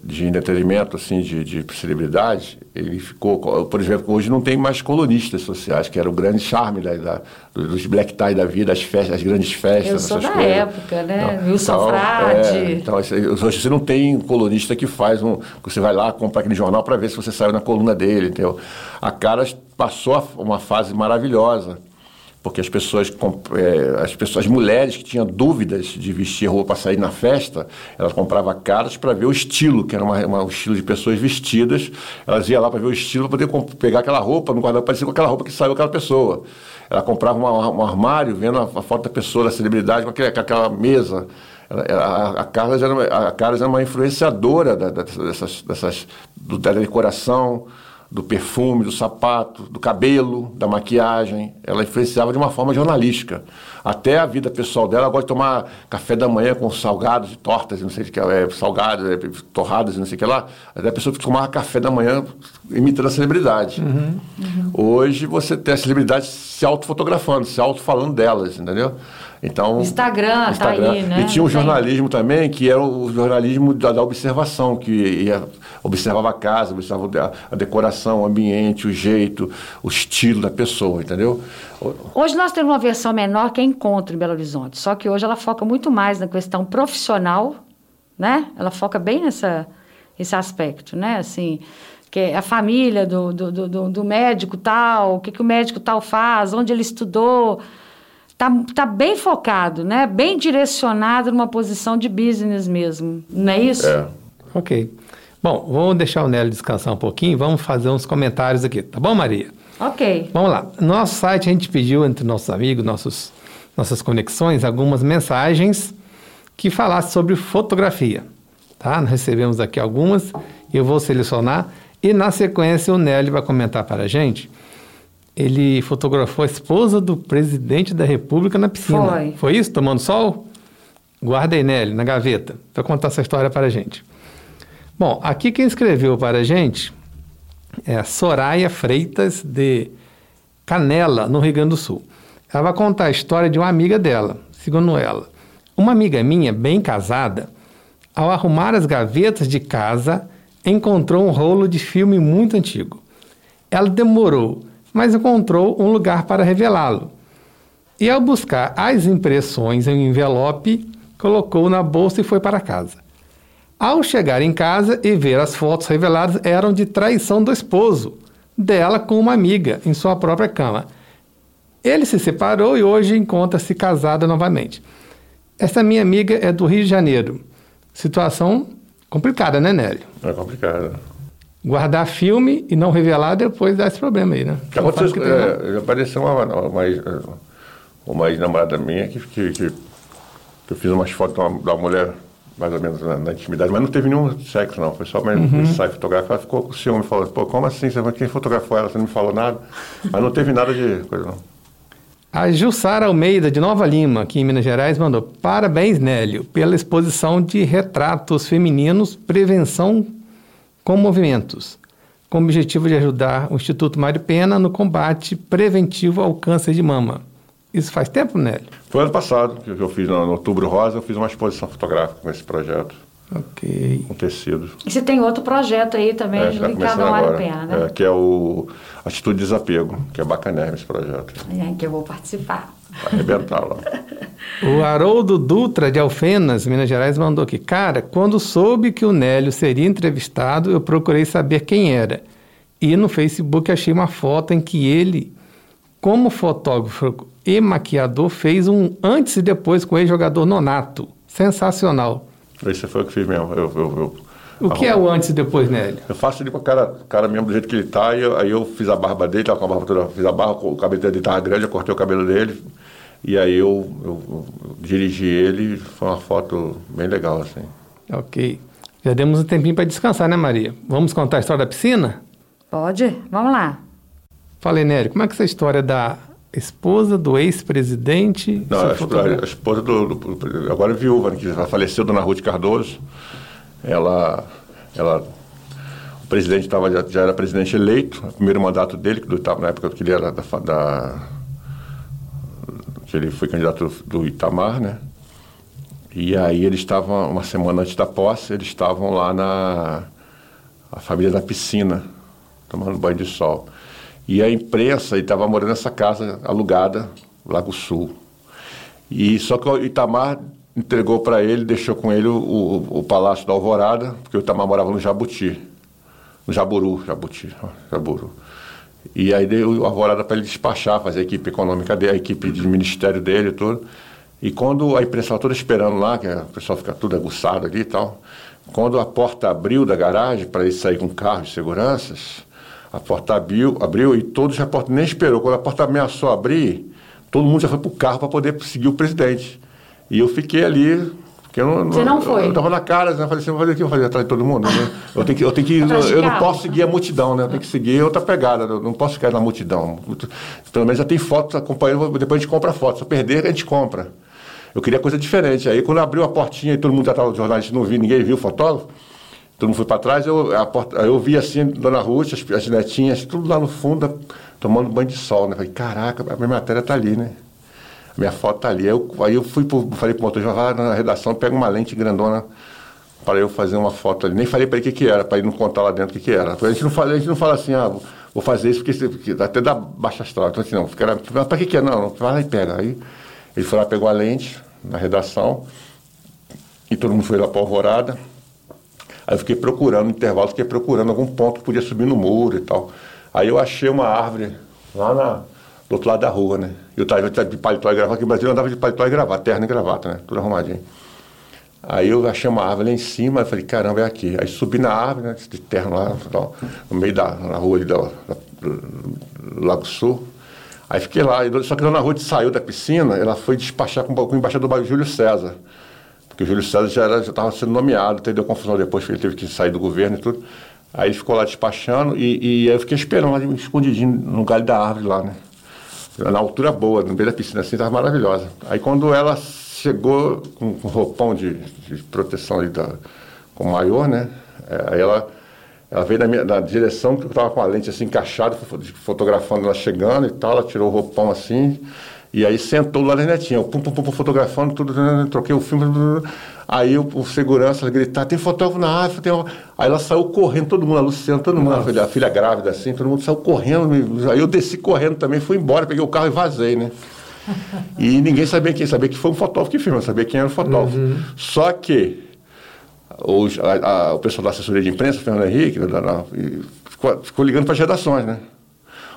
de entretenimento, assim, de, de celebridade, ele ficou, por exemplo, hoje não tem mais colunistas sociais, que era o grande charme da, da dos black tie da vida, as festas, as grandes festas. Eu
sou da
coisas.
época, né? Então, Wilson então, Frade.
É, então, hoje você não tem colunista que faz um. Você vai lá, compra aquele jornal para ver se você saiu na coluna dele, entendeu? A Caras passou uma fase maravilhosa porque as pessoas, é, as pessoas, as mulheres que tinham dúvidas de vestir roupa para sair na festa, elas compravam caras para ver o estilo, que era uma, uma, um estilo de pessoas vestidas. Elas iam lá para ver o estilo, para poder pegar aquela roupa no guarda parecia com aquela roupa que saiu aquela pessoa. Ela comprava uma, um armário, vendo a, a, foto da pessoa, da celebridade, com, aquele, com aquela mesa. a, a, Carla era, a Carla era uma influenciadora da, da, dessas, dessas, da decoração, do perfume, do sapato, do cabelo, da maquiagem. Ela influenciava de uma forma jornalística. Até a vida pessoal dela, ela gosta de tomar café da manhã com salgados e tortas, não sei o que, é, salgados, é, torradas não sei o que lá. Até a pessoa que tomava café da manhã imitando a celebridade. Uhum. Uhum. Hoje você tem a celebridade se autofotografando, se autofalando delas, entendeu? Então,
Instagram, tá aí, né?
E tinha um
Tem.
jornalismo também, que era o jornalismo da, da observação, que ia, observava a casa, observava a, decoração, o ambiente, o jeito, o estilo da pessoa, entendeu?
Hoje nós temos uma versão menor que é Encontro em Belo Horizonte, só que hoje ela foca muito mais na questão profissional, né? Ela foca bem nessa esse aspecto, né? Assim, que é a família do, do, do- do, do médico tal, o que, que o médico tal faz, onde ele estudou. Tá, tá bem focado, né? Bem direcionado numa posição de business mesmo, não é isso?
É.
Ok. Bom, vamos deixar o Nélio descansar um pouquinho. Vamos fazer uns comentários aqui, tá bom, Maria?
Ok.
Vamos lá. No nosso site a gente pediu entre nossos amigos, nossos, nossas conexões, algumas mensagens que falassem sobre fotografia. Tá? Nós recebemos aqui algumas, eu vou selecionar e na sequência o Nélio vai comentar para a gente. Ele fotografou a esposa do presidente da República na piscina.
Foi.
isso? Tomando sol? Guarda aí, Nélio, na gaveta, para contar essa história para a gente. Bom, aqui quem escreveu para a gente é a Soraya Freitas de Canela, no Rio Grande do Sul. Ela vai contar a história de uma amiga dela, segundo ela. Uma amiga minha, bem casada, ao arrumar as gavetas de casa, encontrou um rolo de filme muito antigo. Ela demorou, mas encontrou um lugar para revelá-lo. E ao buscar as impressões em um envelope, colocou na bolsa e foi para casa. Ao chegar em casa e ver as fotos reveladas, eram de traição do esposo, dela com uma amiga, em sua própria cama. Ele se separou e hoje encontra-se casada novamente. Essa minha amiga é do Rio de Janeiro. Situação complicada, né, Nélio?
É complicado.
Guardar filme e não revelar depois dá esse problema aí, né?
Já aconteceu,
que
é, já apareceu uma, uma, ex- uma ex-namorada minha que, que, que, eu fiz umas fotos de uma, da mulher mais ou menos na, na intimidade, mas não teve nenhum sexo, não. Foi só mesmo
Uhum.
um ensaio fotográfico. Ela ficou com ciúme, falou, pô, como assim? Você, quem fotografou ela? Você não me falou nada? Mas não teve nada de coisa, não.
A Jussara Almeida, de Nova Lima, aqui em Minas Gerais, mandou: Parabéns, Nélio, pela exposição de retratos femininos, prevenção com movimentos, com o objetivo de ajudar o Instituto Mário Pena no combate preventivo ao câncer de mama. Isso faz tempo, Nélio?
Foi ano passado que eu fiz, no, no Outubro Rosa, eu fiz uma exposição fotográfica com esse projeto,
Ok.
com tecidos.
E você tem outro projeto aí também,
É,
de
tá
linkado
começando
ao Mário
agora,
Pena, né?
é, que é o Atitude de Desapego, que é bacanérrimo esse projeto.
É, que eu vou participar.
Arrebentar lá.
O Haroldo Dutra, de Alfenas, Minas Gerais, mandou aqui. Cara, quando soube que o Nélio seria entrevistado, eu procurei saber quem era. E no Facebook achei uma foto em que ele, como fotógrafo e maquiador, fez um antes e depois com o ex-jogador Nonato. Sensacional.
Esse foi o que fiz mesmo. Eu, eu, eu,
O que é o antes e depois, Nélio?
Eu faço ele com o cara, cara mesmo do jeito que ele tá, e eu- aí eu fiz a barba dele, tava com a barba toda, fiz a barba, o cabelo dele tava grande, eu cortei o cabelo dele, e aí eu, eu- eu dirigi ele, foi uma foto bem legal, assim.
Ok. Já demos um tempinho para descansar, né, Maria? Vamos contar a história da piscina?
Pode? Vamos lá.
Falei, Nélio, como é que é essa história da esposa do ex-presidente...
Não, a, a esposa do, do- agora é viúva, né, que já faleceu, Dona Ruth Cardoso, ela, ela o presidente tava, já, já era presidente eleito, o primeiro mandato dele, que na época que ele era da, da que ele foi candidato do Itamar, né? E aí eles estavam, uma semana antes da posse, eles estavam lá na a família da piscina, tomando banho de sol. E a imprensa estava morando nessa casa alugada, Lago Sul. E só que o Itamar entregou para ele, deixou com ele o, o, o Palácio da Alvorada, porque o Itamar morava no Jabuti, no Jaburu, Jabuti, Jaburu. E aí deu a Alvorada para ele despachar, fazer a equipe econômica dele, a equipe de ministério dele e tudo. E quando a imprensa toda esperando lá, que o pessoal fica tudo aguçado ali e tal, quando a porta abriu da garagem para ele sair com carro de seguranças, a porta abriu, abriu e todos a porta nem esperou. Quando a porta ameaçou abrir, todo mundo já foi para o carro para poder seguir o presidente. E eu fiquei ali, porque eu não.
Você não foi?
Eu estava na cara, né? Eu falei assim, vou fazer o que? Eu vou fazer atrás de todo mundo? né? Eu tenho que, eu tenho que, eu não posso seguir a multidão, né? Eu tenho que seguir outra pegada, eu não posso ficar na multidão. Pelo menos já tem fotos acompanhando, depois a gente compra foto. Se eu perder, a gente compra. Eu queria coisa diferente. Aí quando abriu a portinha e todo mundo já estava, os jornalistas não viu, ninguém viu o fotógrafo, todo mundo foi para trás, eu, a porta, eu vi assim, Dona Ruth, as, as netinhas, tudo lá no fundo, tomando banho de sol, né? Falei, caraca, a minha matéria está ali, né? Minha foto tá ali. Aí eu, aí eu fui pro, falei pro motor, vai lá na redação, pega uma lente grandona para eu fazer uma foto ali. Nem falei para ele o que, que era, para ele não contar lá dentro o que, que era. A gente não fala, a gente não fala assim, ah, vou fazer isso porque, porque até dá baixa astral. Então assim, não, fica, para que que é? Não, não, vai lá e pega. Aí ele foi lá, pegou a lente na redação e todo mundo foi lá para Alvorada. Aí eu fiquei procurando, no intervalo, fiquei procurando algum ponto que podia subir no muro e tal. Aí eu achei uma árvore lá na, do outro lado da rua, né? Eu estava de paletó e gravata, aqui no Brasil eu andava de paletó e gravata, terno e gravata, né? Tudo arrumadinho. Aí eu achei uma árvore lá em cima, eu falei, caramba, é aqui. Aí subi na árvore, né, de terno lá, no meio da rua ali do Lago Sul. Aí fiquei lá, só que a Dona Ruth saiu da piscina, ela foi despachar com, com o embaixador Júlio César. Porque o Júlio César já estava sendo nomeado, deu confusão depois, que ele teve que sair do governo e tudo. Aí ele ficou lá despachando e, e eu fiquei esperando lá, escondidinho no galho da árvore lá, né? Na altura boa, no meio da piscina, assim, estava maravilhosa. Aí quando ela chegou com, com roupão de, de, proteção ali da, com maior, né? É, aí ela, ela veio na, minha, na direção que eu estava com a lente assim encaixada, fotografando ela chegando e tal, ela tirou o roupão assim, e aí sentou lá na netinha, eu pum, pum, pum, fotografando tudo, né, né, troquei o filme, aí o, o segurança gritar, tem fotógrafo na árvore, tem aí ela saiu correndo, todo mundo, a Luciana, todo mundo, a filha, a filha, grávida assim, todo mundo saiu correndo, aí eu desci correndo também, fui embora, peguei o carro e vazei, né? E ninguém sabia quem, sabia que foi um fotógrafo que filma, sabia quem era o fotógrafo. Uhum. Só que os, a, a, o pessoal da assessoria de imprensa, Fernando Henrique, da, da, ficou, ficou ligando para as redações, né?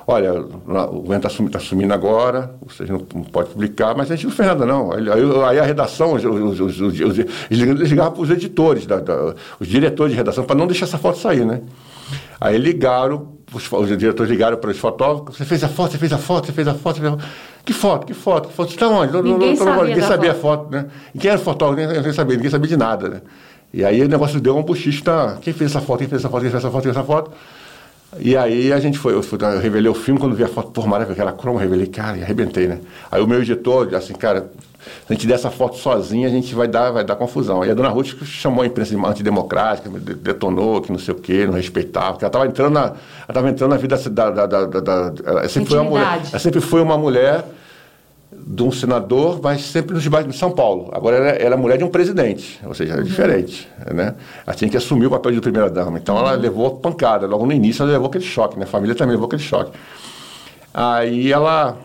Olha, o governo está tá sumindo agora, vocês não, não pode publicar, mas a gente não fez nada, não. Aí, aí a redação, os, os, os, os eles ligavam para os editores, da, da, os diretores de redação, para não deixar essa foto sair, né? Aí ligaram, os, os diretores ligaram para os fotógrafos, você fez a foto, você fez a foto, você fez a foto, você fez a foto. Que foto, que foto, que foto? Você está onde?
Ninguém, não, não, sabia,
ninguém sabia a foto, né? E quem era o fotógrafo? Ninguém sabia, ninguém sabia de nada, né? E aí o negócio deu um buchicho, tá? Quem fez essa foto, quem fez essa foto, quem fez essa foto, quem fez essa foto? E aí a gente foi, eu, fui, eu revelei o filme, quando vi a foto, por maravilha, aquela croma, revelei, cara, e arrebentei, né? Aí o meu editor, assim, cara, se a gente der essa foto sozinha, a gente vai dar, vai dar confusão. E a dona Ruth chamou a imprensa de antidemocrática, detonou, que não sei o quê, não respeitava, porque ela estava entrando na, ela entrando na vida da, da, da, da ela sempre foi uma mulher, ela sempre foi uma mulher de um senador, mas sempre nos bairros de São Paulo. Agora ela, ela é mulher de um presidente, ou seja, é uhum. diferente. Né? Ela tinha que assumir o papel de primeira-dama. Então ela uhum. levou pancada. Logo no início ela levou aquele choque, né? a família também levou aquele choque. Aí ela.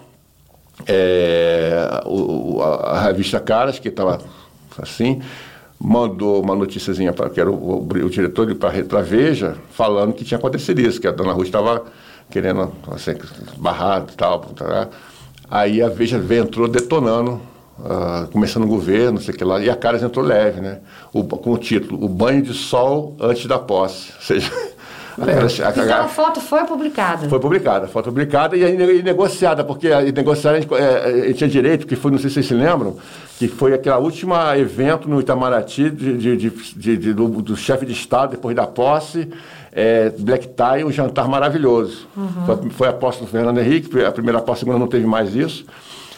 É, o, a, a, revista Caras, que estava assim, mandou uma noticiazinha para que era o, o, o diretor para Veja, falando que tinha acontecido isso, que a dona Ruth estava querendo assim, barrar e tal. tal Aí a Veja entrou detonando, uh, começando o governo, não sei o que lá, e a Caras entrou leve, né? O, com o título, O Banho de Sol Antes da Posse. Ou seja,
a, então a foto foi publicada.
Foi publicada, a foto publicada e, e negociada, porque a, negociada a gente, é, tinha direito, que foi, não sei se vocês se lembram, que foi aquele último evento no Itamaraty de, de, de, do, do chefe de Estado depois da posse é, Black Tie, um jantar maravilhoso. Uhum. Foi, foi a posse do Fernando Henrique, a primeira posse, a segunda não teve mais isso.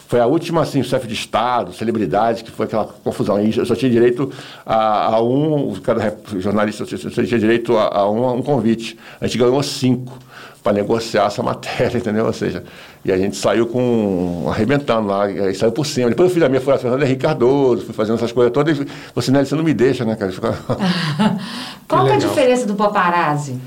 Foi a última, assim, chefe de Estado, celebridade, que foi aquela confusão. E eu só tinha direito a, a um, cada jornalista só tinha direito a, a, um, a um convite. A gente ganhou cinco para negociar essa matéria, entendeu? Ou seja, e a gente saiu com. arrebentando lá, aí saiu por cima. Depois eu fiz a minha furação Fernando Henrique Cardoso, fui fazendo essas coisas todas. E você, né, você não me deixa, né, cara? Fica...
Qual é a diferença do paparazzi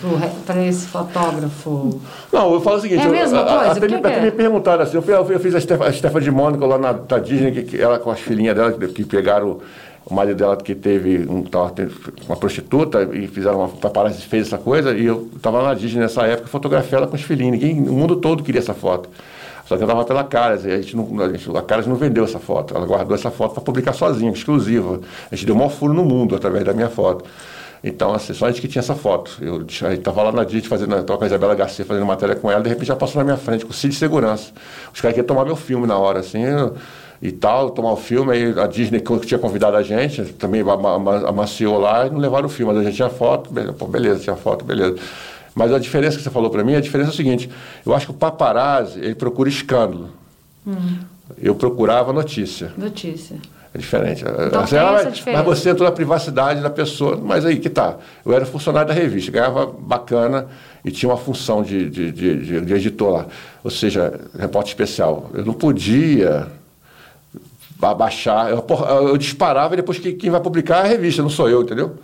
para esse fotógrafo?
Não, eu falo o seguinte.
É a mesma
eu,
coisa?
Até, me, até me perguntaram assim, eu, eu fiz a Stephanie de Mônica lá na, na Disney, que, que, ela com as filhinhas dela, que, que pegaram o marido dela que teve um, uma prostituta e fizeram uma paparazzi fez essa coisa e eu estava na Disney nessa época fotografei ela com os filhinhos ninguém o mundo todo queria essa foto só que eu estava pela Caras, a gente não, a, gente, a Caras não vendeu essa foto, ela guardou essa foto para publicar sozinha, exclusiva. A gente deu o maior furo no mundo através da minha foto. Então, assim, só a gente que tinha essa foto. Eu estava lá na Disney fazendo, estava com a Isabela Garcia fazendo matéria com ela, de repente já passou na minha frente, com o CID segurança. Os caras queriam tomar meu filme na hora, assim. Eu, e tal, tomar o filme, aí a Disney que tinha convidado a gente, também amaciou lá e não levaram o filme, mas a gente tinha foto, beleza, pô, beleza tinha foto, beleza. Mas a diferença que você falou para mim, a diferença é o seguinte, eu acho que o paparazzi, ele procura escândalo. Hum. Eu procurava notícia.
Notícia.
É diferente. Então, assim, ah, mas, mas, você entrou na privacidade da pessoa. Mas aí que tá. Eu era funcionário da revista, ganhava bacana e tinha uma função de, de, de, de editor lá. Ou seja, repórter especial. Eu não podia ba- baixar. Eu, eu disparava e depois que- quem vai publicar é a revista, não sou eu, entendeu?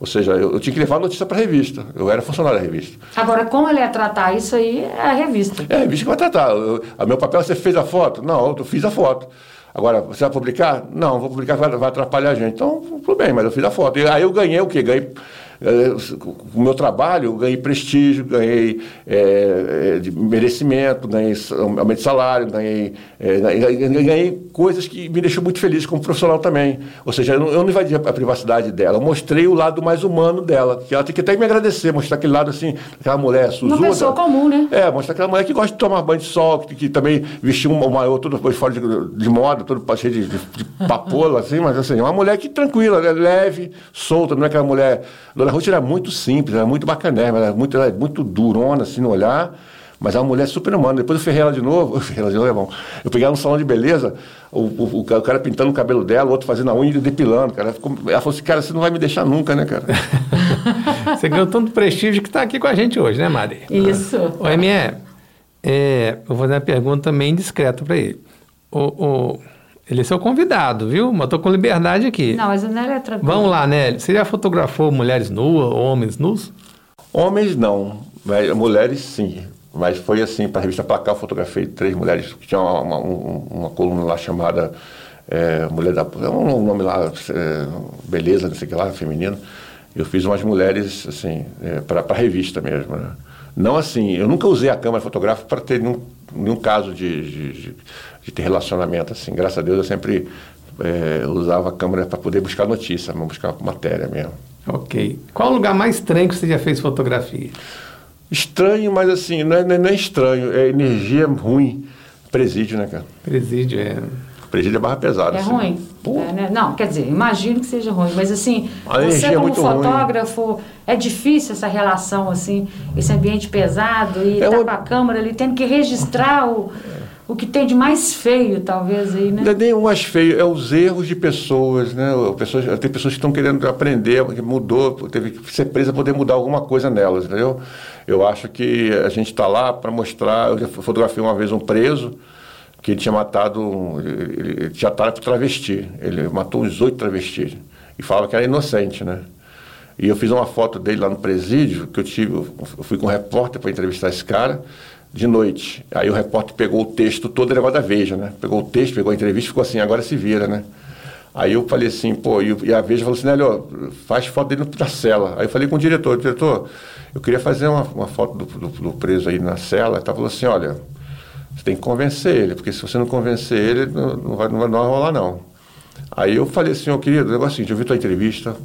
Ou seja, eu, eu tinha que levar a notícia para a revista. Eu era funcionário da revista.
Agora, como ele ia tratar isso aí, é a revista.
É a revista que vai tratar. Eu, a meu papel, você fez a foto? Não, eu fiz a foto. Agora, você vai publicar? Não, vou publicar, vai, vai atrapalhar a gente. Então, tudo bem, mas eu fiz a foto. E aí eu ganhei o quê? Ganhei. Eh, Com o meu trabalho, eu ganhei prestígio, ganhei eh, eh, de merecimento, ganhei aumento de salário, ganhei, eh, ganhei, coisas que me deixou muito feliz como profissional também. Ou seja, eu não, eu não invadi a privacidade dela, eu mostrei o lado mais humano dela, que ela tem que até me agradecer, mostrar aquele lado assim, aquela mulher suzuda.
pessoa comum, né?
É, mostrar aquela mulher que gosta de tomar banho de sol, que, que também vestiu um maiô todo fora de, de moda, todo cheio de, de, de papoula, assim, mas assim, é uma mulher que tranquila, né, leve, solta, não é aquela mulher. Dona Ruth era muito simples, era muito bacanérrima, era muito, ela é muito durona, assim, no olhar. Mas é uma mulher super humana. Depois eu ferrei ela de novo. Eu ferrei ela de novo, é bom. Eu peguei ela no salão de beleza, o, o, o ca- o cara pintando o cabelo dela, o outro fazendo a unha e depilando, cara. Ela, ficou- ela falou assim, cara, você não vai me deixar nunca, né, cara?
Você ganhou tanto prestígio que está aqui com a gente hoje, né, Mari?
Isso.
Ô, ME, é, eu vou fazer uma pergunta meio indiscreta para ele. O, o- ele é seu convidado, viu? Mas estou com liberdade aqui.
Não, mas o Nélio é tranquilo.
Vamos lá, Nélio. Você já fotografou mulheres nuas, homens nus?
Homens não, mas mulheres sim. Mas foi assim, para a revista Placar eu fotografei três mulheres, que tinha uma, uma, um- uma coluna lá chamada é, Mulher da... É um nome lá, é, Beleza, não sei o que lá, feminino. Eu fiz umas mulheres, assim, para a revista mesmo, né? Não assim, eu nunca usei a câmera fotográfica para ter nenhum, nenhum caso de, de, de- de ter relacionamento, assim. Graças a Deus eu sempre é, usava a câmera para poder buscar notícia, para buscar matéria mesmo.
Ok. Qual o lugar mais estranho que você já fez fotografia?
Estranho, mas assim, não é, não é estranho, é energia ruim. Presídio, né, cara?
Presídio, é.
Presídio é barra pesada.
É
assim.
ruim? É, né? Não, quer dizer, imagino que seja ruim, mas assim,
A
você
é
como
ruim.
fotógrafo, é difícil essa relação, assim, esse ambiente pesado e
É
tá
uma-
com a câmera ali tendo que registrar o, o que tem de mais feio, talvez, aí, né?
Não é nem o mais feio, é os erros de pessoas, né? Pessoas, tem pessoas que estão querendo aprender, que mudou, teve que ser presa para poder mudar alguma coisa nelas, entendeu? Eu acho que a gente está lá para mostrar. Eu já fotografei uma vez um preso que ele tinha matado, ele, ele tinha atado por travesti. Ele matou uns oito travestis e falava que era inocente, né? E eu fiz uma foto dele lá no presídio, que eu tive, eu fui com um repórter para entrevistar esse cara de noite. Aí o repórter pegou o texto todo, ele da Veja, né? Pegou o texto, pegou a entrevista ficou assim, agora se vira, né? Aí eu falei assim, pô, e, a Veja falou assim, Nélio, faz foto dele na cela. Aí eu falei com o diretor, diretor, eu queria fazer uma, uma foto do, do- do preso aí na cela. Ele falou assim, olha, você tem que convencer ele, porque se você não convencer ele, não, vai, não vai não vai rolar não. Aí eu falei assim, ô querido, o negócio é o seguinte, eu vi tua entrevista,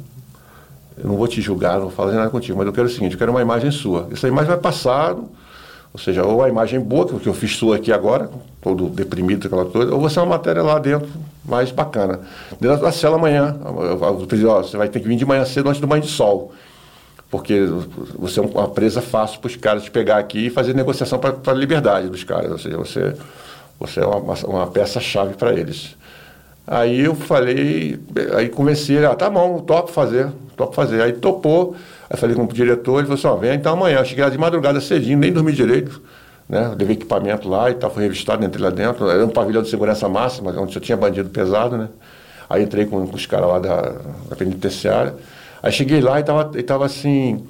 eu não vou te julgar, não vou fazer nada contigo, mas eu quero o seguinte, eu quero uma imagem sua. Essa imagem vai passar, ou seja, ou a imagem boa, que eu fiz sua aqui agora, todo deprimido, aquela coisa, ou você é uma matéria lá dentro, mais bacana. Dentro da cela amanhã, eu falei, ó, você vai ter que vir de manhã cedo antes do banho de sol. Porque você é uma presa fácil para os caras pegar aqui e fazer negociação para a liberdade dos caras. Ou seja, você, você é uma, uma peça-chave para eles. Aí eu falei, aí convenci ele, ah, tá bom, topo fazer, topo fazer. Aí topou, aí falei com o diretor, ele falou assim, ó, vem então amanhã. Eu cheguei lá de madrugada cedinho, nem dormi direito, né? Levei equipamento lá e tal, fui revistado, entrei lá dentro. Era um pavilhão de segurança máxima, onde só tinha bandido pesado, né? Aí entrei com, com os caras lá da, da penitenciária. Aí cheguei lá e tava, e tava assim,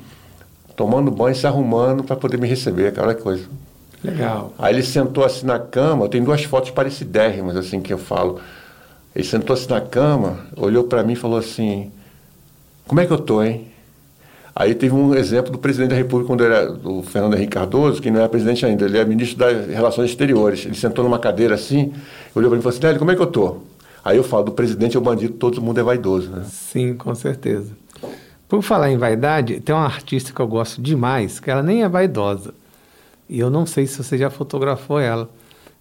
tomando banho, se arrumando para poder me receber, cara, que coisa.
Legal.
Aí ele sentou assim na cama, tem duas fotos parecidérrimas, assim, que eu falo. Ele sentou assim na cama, olhou para mim e falou assim, como é que eu tô, hein? Aí teve um exemplo do presidente da República, quando era o Fernando Henrique Cardoso, que não é presidente ainda, ele é ministro das Relações Exteriores. Ele sentou numa cadeira assim, olhou para mim e falou assim, Nélio, como é que eu tô? Aí eu falo, do presidente ao bandido, todo mundo é vaidoso, né?
Sim, com certeza. Por falar em vaidade, tem uma artista que eu gosto demais, que ela nem é vaidosa. E eu não sei se você já fotografou ela.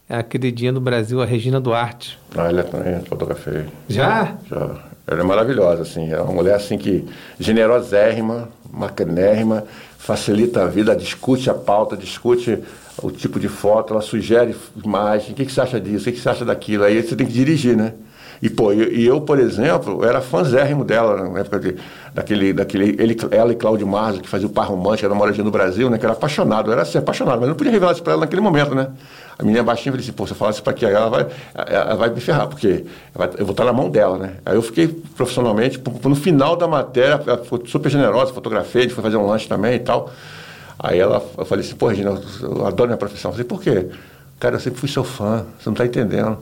É a queridinha do Brasil, a Regina Duarte.
Ah, ele também fotografei.
Já?
Já. Ela é maravilhosa, assim. É uma mulher, assim, que generosérrima, macanérrima, facilita a vida, discute a pauta, discute o tipo de foto, ela sugere imagem. O que, que você acha disso? O que, que você acha daquilo? Aí você tem que dirigir, né? E, pô, e, eu, por exemplo, era fãzérrimo dela na época de, daquele, daquele ele, ela e Cláudio Marzo, que fazia o par romântico, era moradinha no Brasil, né? Que era apaixonado, era assim, apaixonado, mas não podia revelar isso pra ela naquele momento, né? A menina baixinha, eu falei assim, pô, se eu falar isso pra aqui, ela vai, ela vai me ferrar, porque eu vou estar na mão dela, né? Aí eu fiquei profissionalmente, no final da matéria, ela foi super generosa, fotografei, a gente foi fazer um lanche também e tal. Aí ela, eu falei assim, pô, Regina, eu adoro minha profissão. Eu falei, por quê? Cara, eu sempre fui seu fã, você não está entendendo.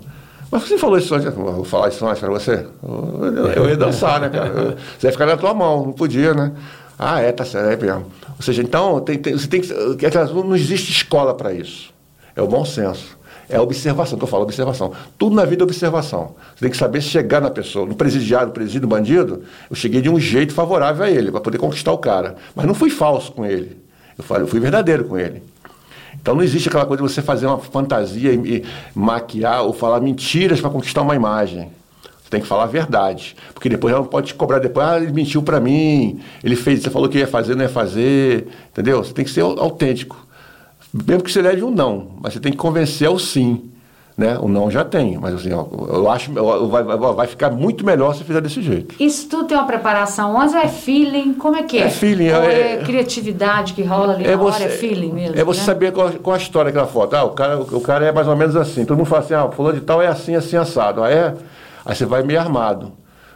Mas você falou isso antes, vou falar isso antes para você? Eu, eu, ia dançar, né, cara? Você ia ficar na tua mão, não podia, né? Ah, é, tá certo, é mesmo. Ou seja, então, tem, tem, você tem que. Não existe escola para isso. É o bom senso. É a observação, que eu falo, observação. Tudo na vida é observação. Você tem que saber chegar na pessoa. No presidiário, no presídio, no bandido, eu cheguei de um jeito favorável a ele, para poder conquistar o cara. Mas não fui falso com ele. Eu, falei, eu fui verdadeiro com ele. Então não existe aquela coisa de você fazer uma fantasia e, e maquiar ou falar mentiras para conquistar uma imagem. Você tem que falar a verdade. Porque depois ela pode te cobrar depois, ah, ele mentiu para mim, ele fez, você falou que ia fazer, não ia fazer. Entendeu? Você tem que ser autêntico. Mesmo que você leve um não, mas você tem que convencer ao sim. Né? O não já tem, mas assim, ó, eu acho vai, vai, ficar muito melhor se fizer desse jeito.
Isso tudo tem uma preparação antes é feeling? Como é que é?
É feeling. É,
é criatividade que rola ali
é
na
você,
hora, é feeling mesmo?
É você
né?
saber qual, qual a história daquela foto. Ah, o cara, o cara é mais ou menos assim. Todo mundo fala assim, ah, fulano de tal é assim, assim, assado. Ah, é? Aí você vai meio armado.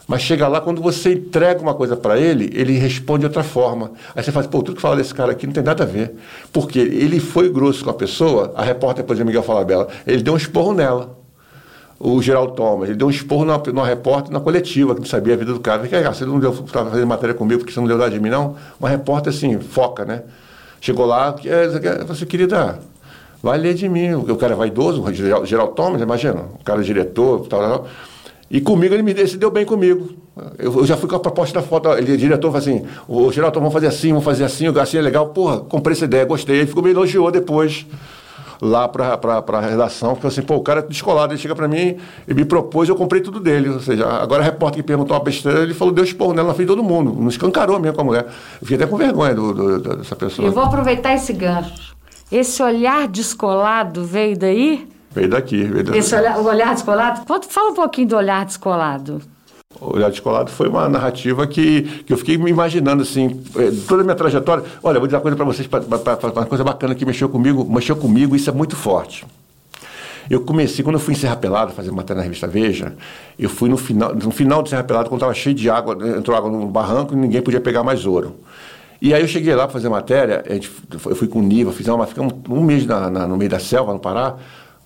Mas chega lá, quando você entrega uma coisa para ele, ele responde de outra forma. Aí você fala, pô, tudo que fala desse cara aqui não tem nada a ver. Porque ele foi grosso com a pessoa, a repórter, por exemplo, Miguel Falabella, ele deu um esporro nela. O Geraldo Thomas, ele deu um esporro numa, repórter na coletiva, que não sabia a vida do cara. Falei, você não deu para fazer matéria comigo porque você não deu nada de mim, não? Uma repórter assim, foca, né? Chegou lá, você querida, vai ler de mim. O cara é vaidoso, o Geraldo Thomas, imagina, o cara é diretor, tal, tal. E comigo ele me deu, se deu bem comigo. Eu, eu, já fui com a proposta da foto. Ele, o diretor falou assim: o Geraldo, vamos fazer assim, vamos fazer assim, assim é legal. Porra, comprei essa ideia, gostei. Ele ficou me elogiou depois lá para a redação, falou assim, pô, o cara é descolado, ele chega para mim e me propôs, eu comprei tudo dele. Ou seja, agora a repórter que perguntou uma besteira, ele falou, deu esporro nela frente de todo mundo, não escancarou mesmo com a mulher. Eu fiquei até com vergonha do, do, dessa pessoa.
Eu vou aproveitar esse gancho. Esse olhar descolado veio daí?
Veio daqui. Veio daqui.
Esse olhar, o olhar descolado? Fala um pouquinho do olhar descolado.
O Olhar Descolado foi uma narrativa que, que eu fiquei me imaginando, assim, eh, toda a minha trajetória. Olha, vou dizer uma coisa para vocês, pra, pra, pra, uma coisa bacana que mexeu comigo, mexeu comigo, isso é muito forte. Eu comecei, quando eu fui em Serra Pelada fazer matéria na revista Veja, eu fui no final, no final de Serra Pelada, quando estava cheio de água, entrou água no barranco e ninguém podia pegar mais ouro. E aí eu cheguei lá para fazer matéria, gente, eu fui com o Niva, fizemos ficamos um mês na, na, no meio da selva, no Pará,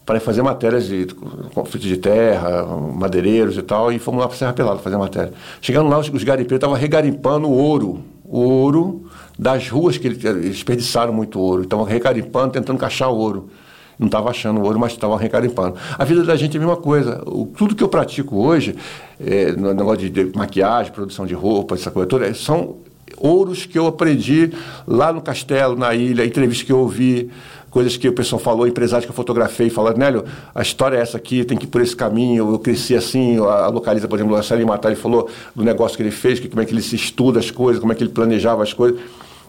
para fazer matérias de conflito de terra, madeireiros e tal, e fomos lá para Serra Pelada fazer matéria. Chegando lá, os, os garimpeiros estavam regarimpando ouro, o ouro das ruas que eles, desperdiçaram muito ouro, estavam regarimpando, tentando cachar ouro. Não estava achando ouro, mas estavam regarimpando. A vida da gente é a mesma coisa. O, tudo que eu pratico hoje, é, no negócio de, de maquiagem, produção de roupa, essa coisa toda, são ouros que eu aprendi lá no castelo, na ilha, entrevistas que eu ouvi, coisas que o pessoal falou, empresários que eu fotografei, falando, Nélio, a história é essa aqui, tem que ir por esse caminho, eu cresci assim, a localiza, por exemplo, a Sally Matar, ele falou do negócio que ele fez, que, como é que ele se estuda as coisas, como é que ele planejava as coisas.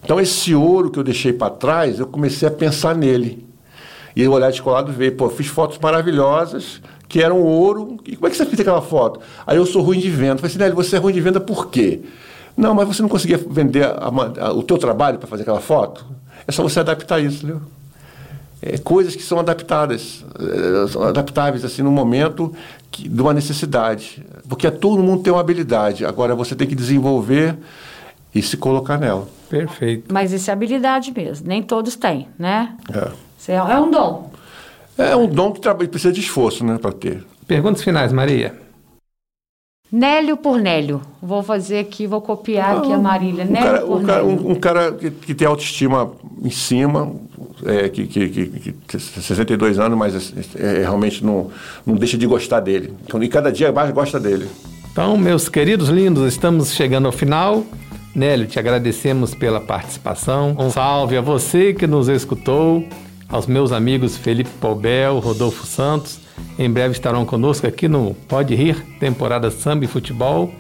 Então, esse ouro que eu deixei para trás, eu comecei a pensar nele. E o olhar descolado veio, pô, fiz fotos maravilhosas, que eram ouro, e como é que você fez aquela foto? Aí eu sou ruim de venda. Falei assim, Nélio, você é ruim de venda por quê? Não, mas você não conseguia vender a, a, o teu trabalho para fazer aquela foto? É só você adaptar isso, entendeu? É, coisas que são adaptadas, é, são adaptáveis assim no momento que, de uma necessidade, porque todo mundo tem uma habilidade. Agora você tem que desenvolver e se colocar nela.
Perfeito.
Mas isso é habilidade mesmo. Nem todos têm, né? É. É um dom.
É um dom que precisa de esforço, né, para ter.
Perguntas finais, Maria.
Nélio por Nélio. Vou fazer aqui, vou copiar aqui a Marília. Um Nélio
cara,
por
um cara,
Nélio.
Um, um cara que, que, tem autoestima em cima, é, que, que, que, que 62 anos, mas é, é, realmente não, não deixa de gostar dele. Então, e cada dia mais gosta dele.
Então, meus queridos lindos, estamos chegando ao final. Nélio, te agradecemos pela participação. Um salve a você que nos escutou, aos meus amigos Felipe Paubel, Rodolfo Santos em breve estarão conosco aqui no Pode Rir, temporada Samba e Futebol,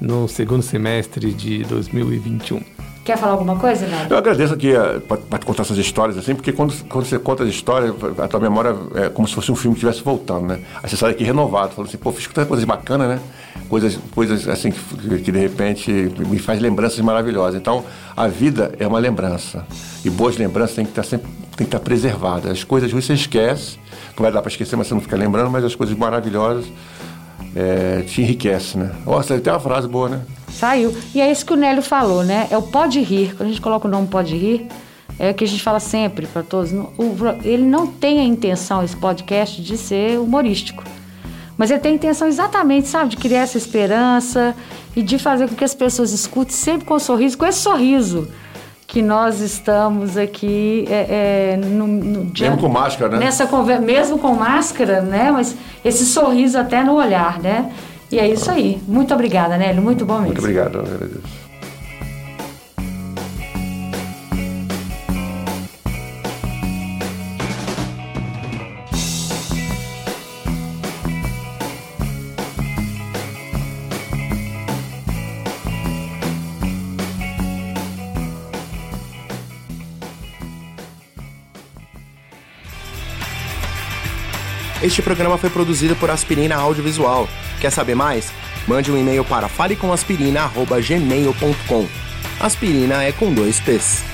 no segundo semestre de 2021.
Quer falar alguma coisa, Nélio?
Eu agradeço aqui uh, para contar essas histórias, assim, porque quando, quando você conta as histórias, a tua memória é como se fosse um filme que estivesse voltando, né? Aí você sai aqui renovado, falando assim, pô, fiz tanta coisa bacana, né? Coisas, coisas assim que, que de repente me faz lembranças maravilhosas. Então, a vida é uma lembrança. E boas lembranças têm que estar sempre tem que estar preservadas. As coisas ruins você esquece que vai dar para esquecer, mas você não fica lembrando, mas as coisas maravilhosas é, te enriquece, né? Nossa, tem uma frase boa, né?
Saiu. E é isso que o Nélio falou, né? É o pode rir. Quando a gente coloca o nome pode rir, é o que a gente fala sempre para todos. ele não tem a intenção, esse podcast, de ser humorístico. Mas ele tem a intenção exatamente, sabe, de criar essa esperança e de fazer com que as pessoas escutem sempre com um sorriso, com esse sorriso que nós estamos aqui é, é, no, no
dia, mesmo com máscara, né?
Nessa conversa, mesmo com máscara, né? Mas esse sorriso até no olhar, né? E é isso aí. Muito obrigada, Nélio. Muito bom mesmo.
Muito obrigado, agradeço.
Este programa foi produzido por Aspirina Audiovisual. Quer saber mais? Mande um e-mail para falecomaspirina.gmail.com. Aspirina é com dois P's.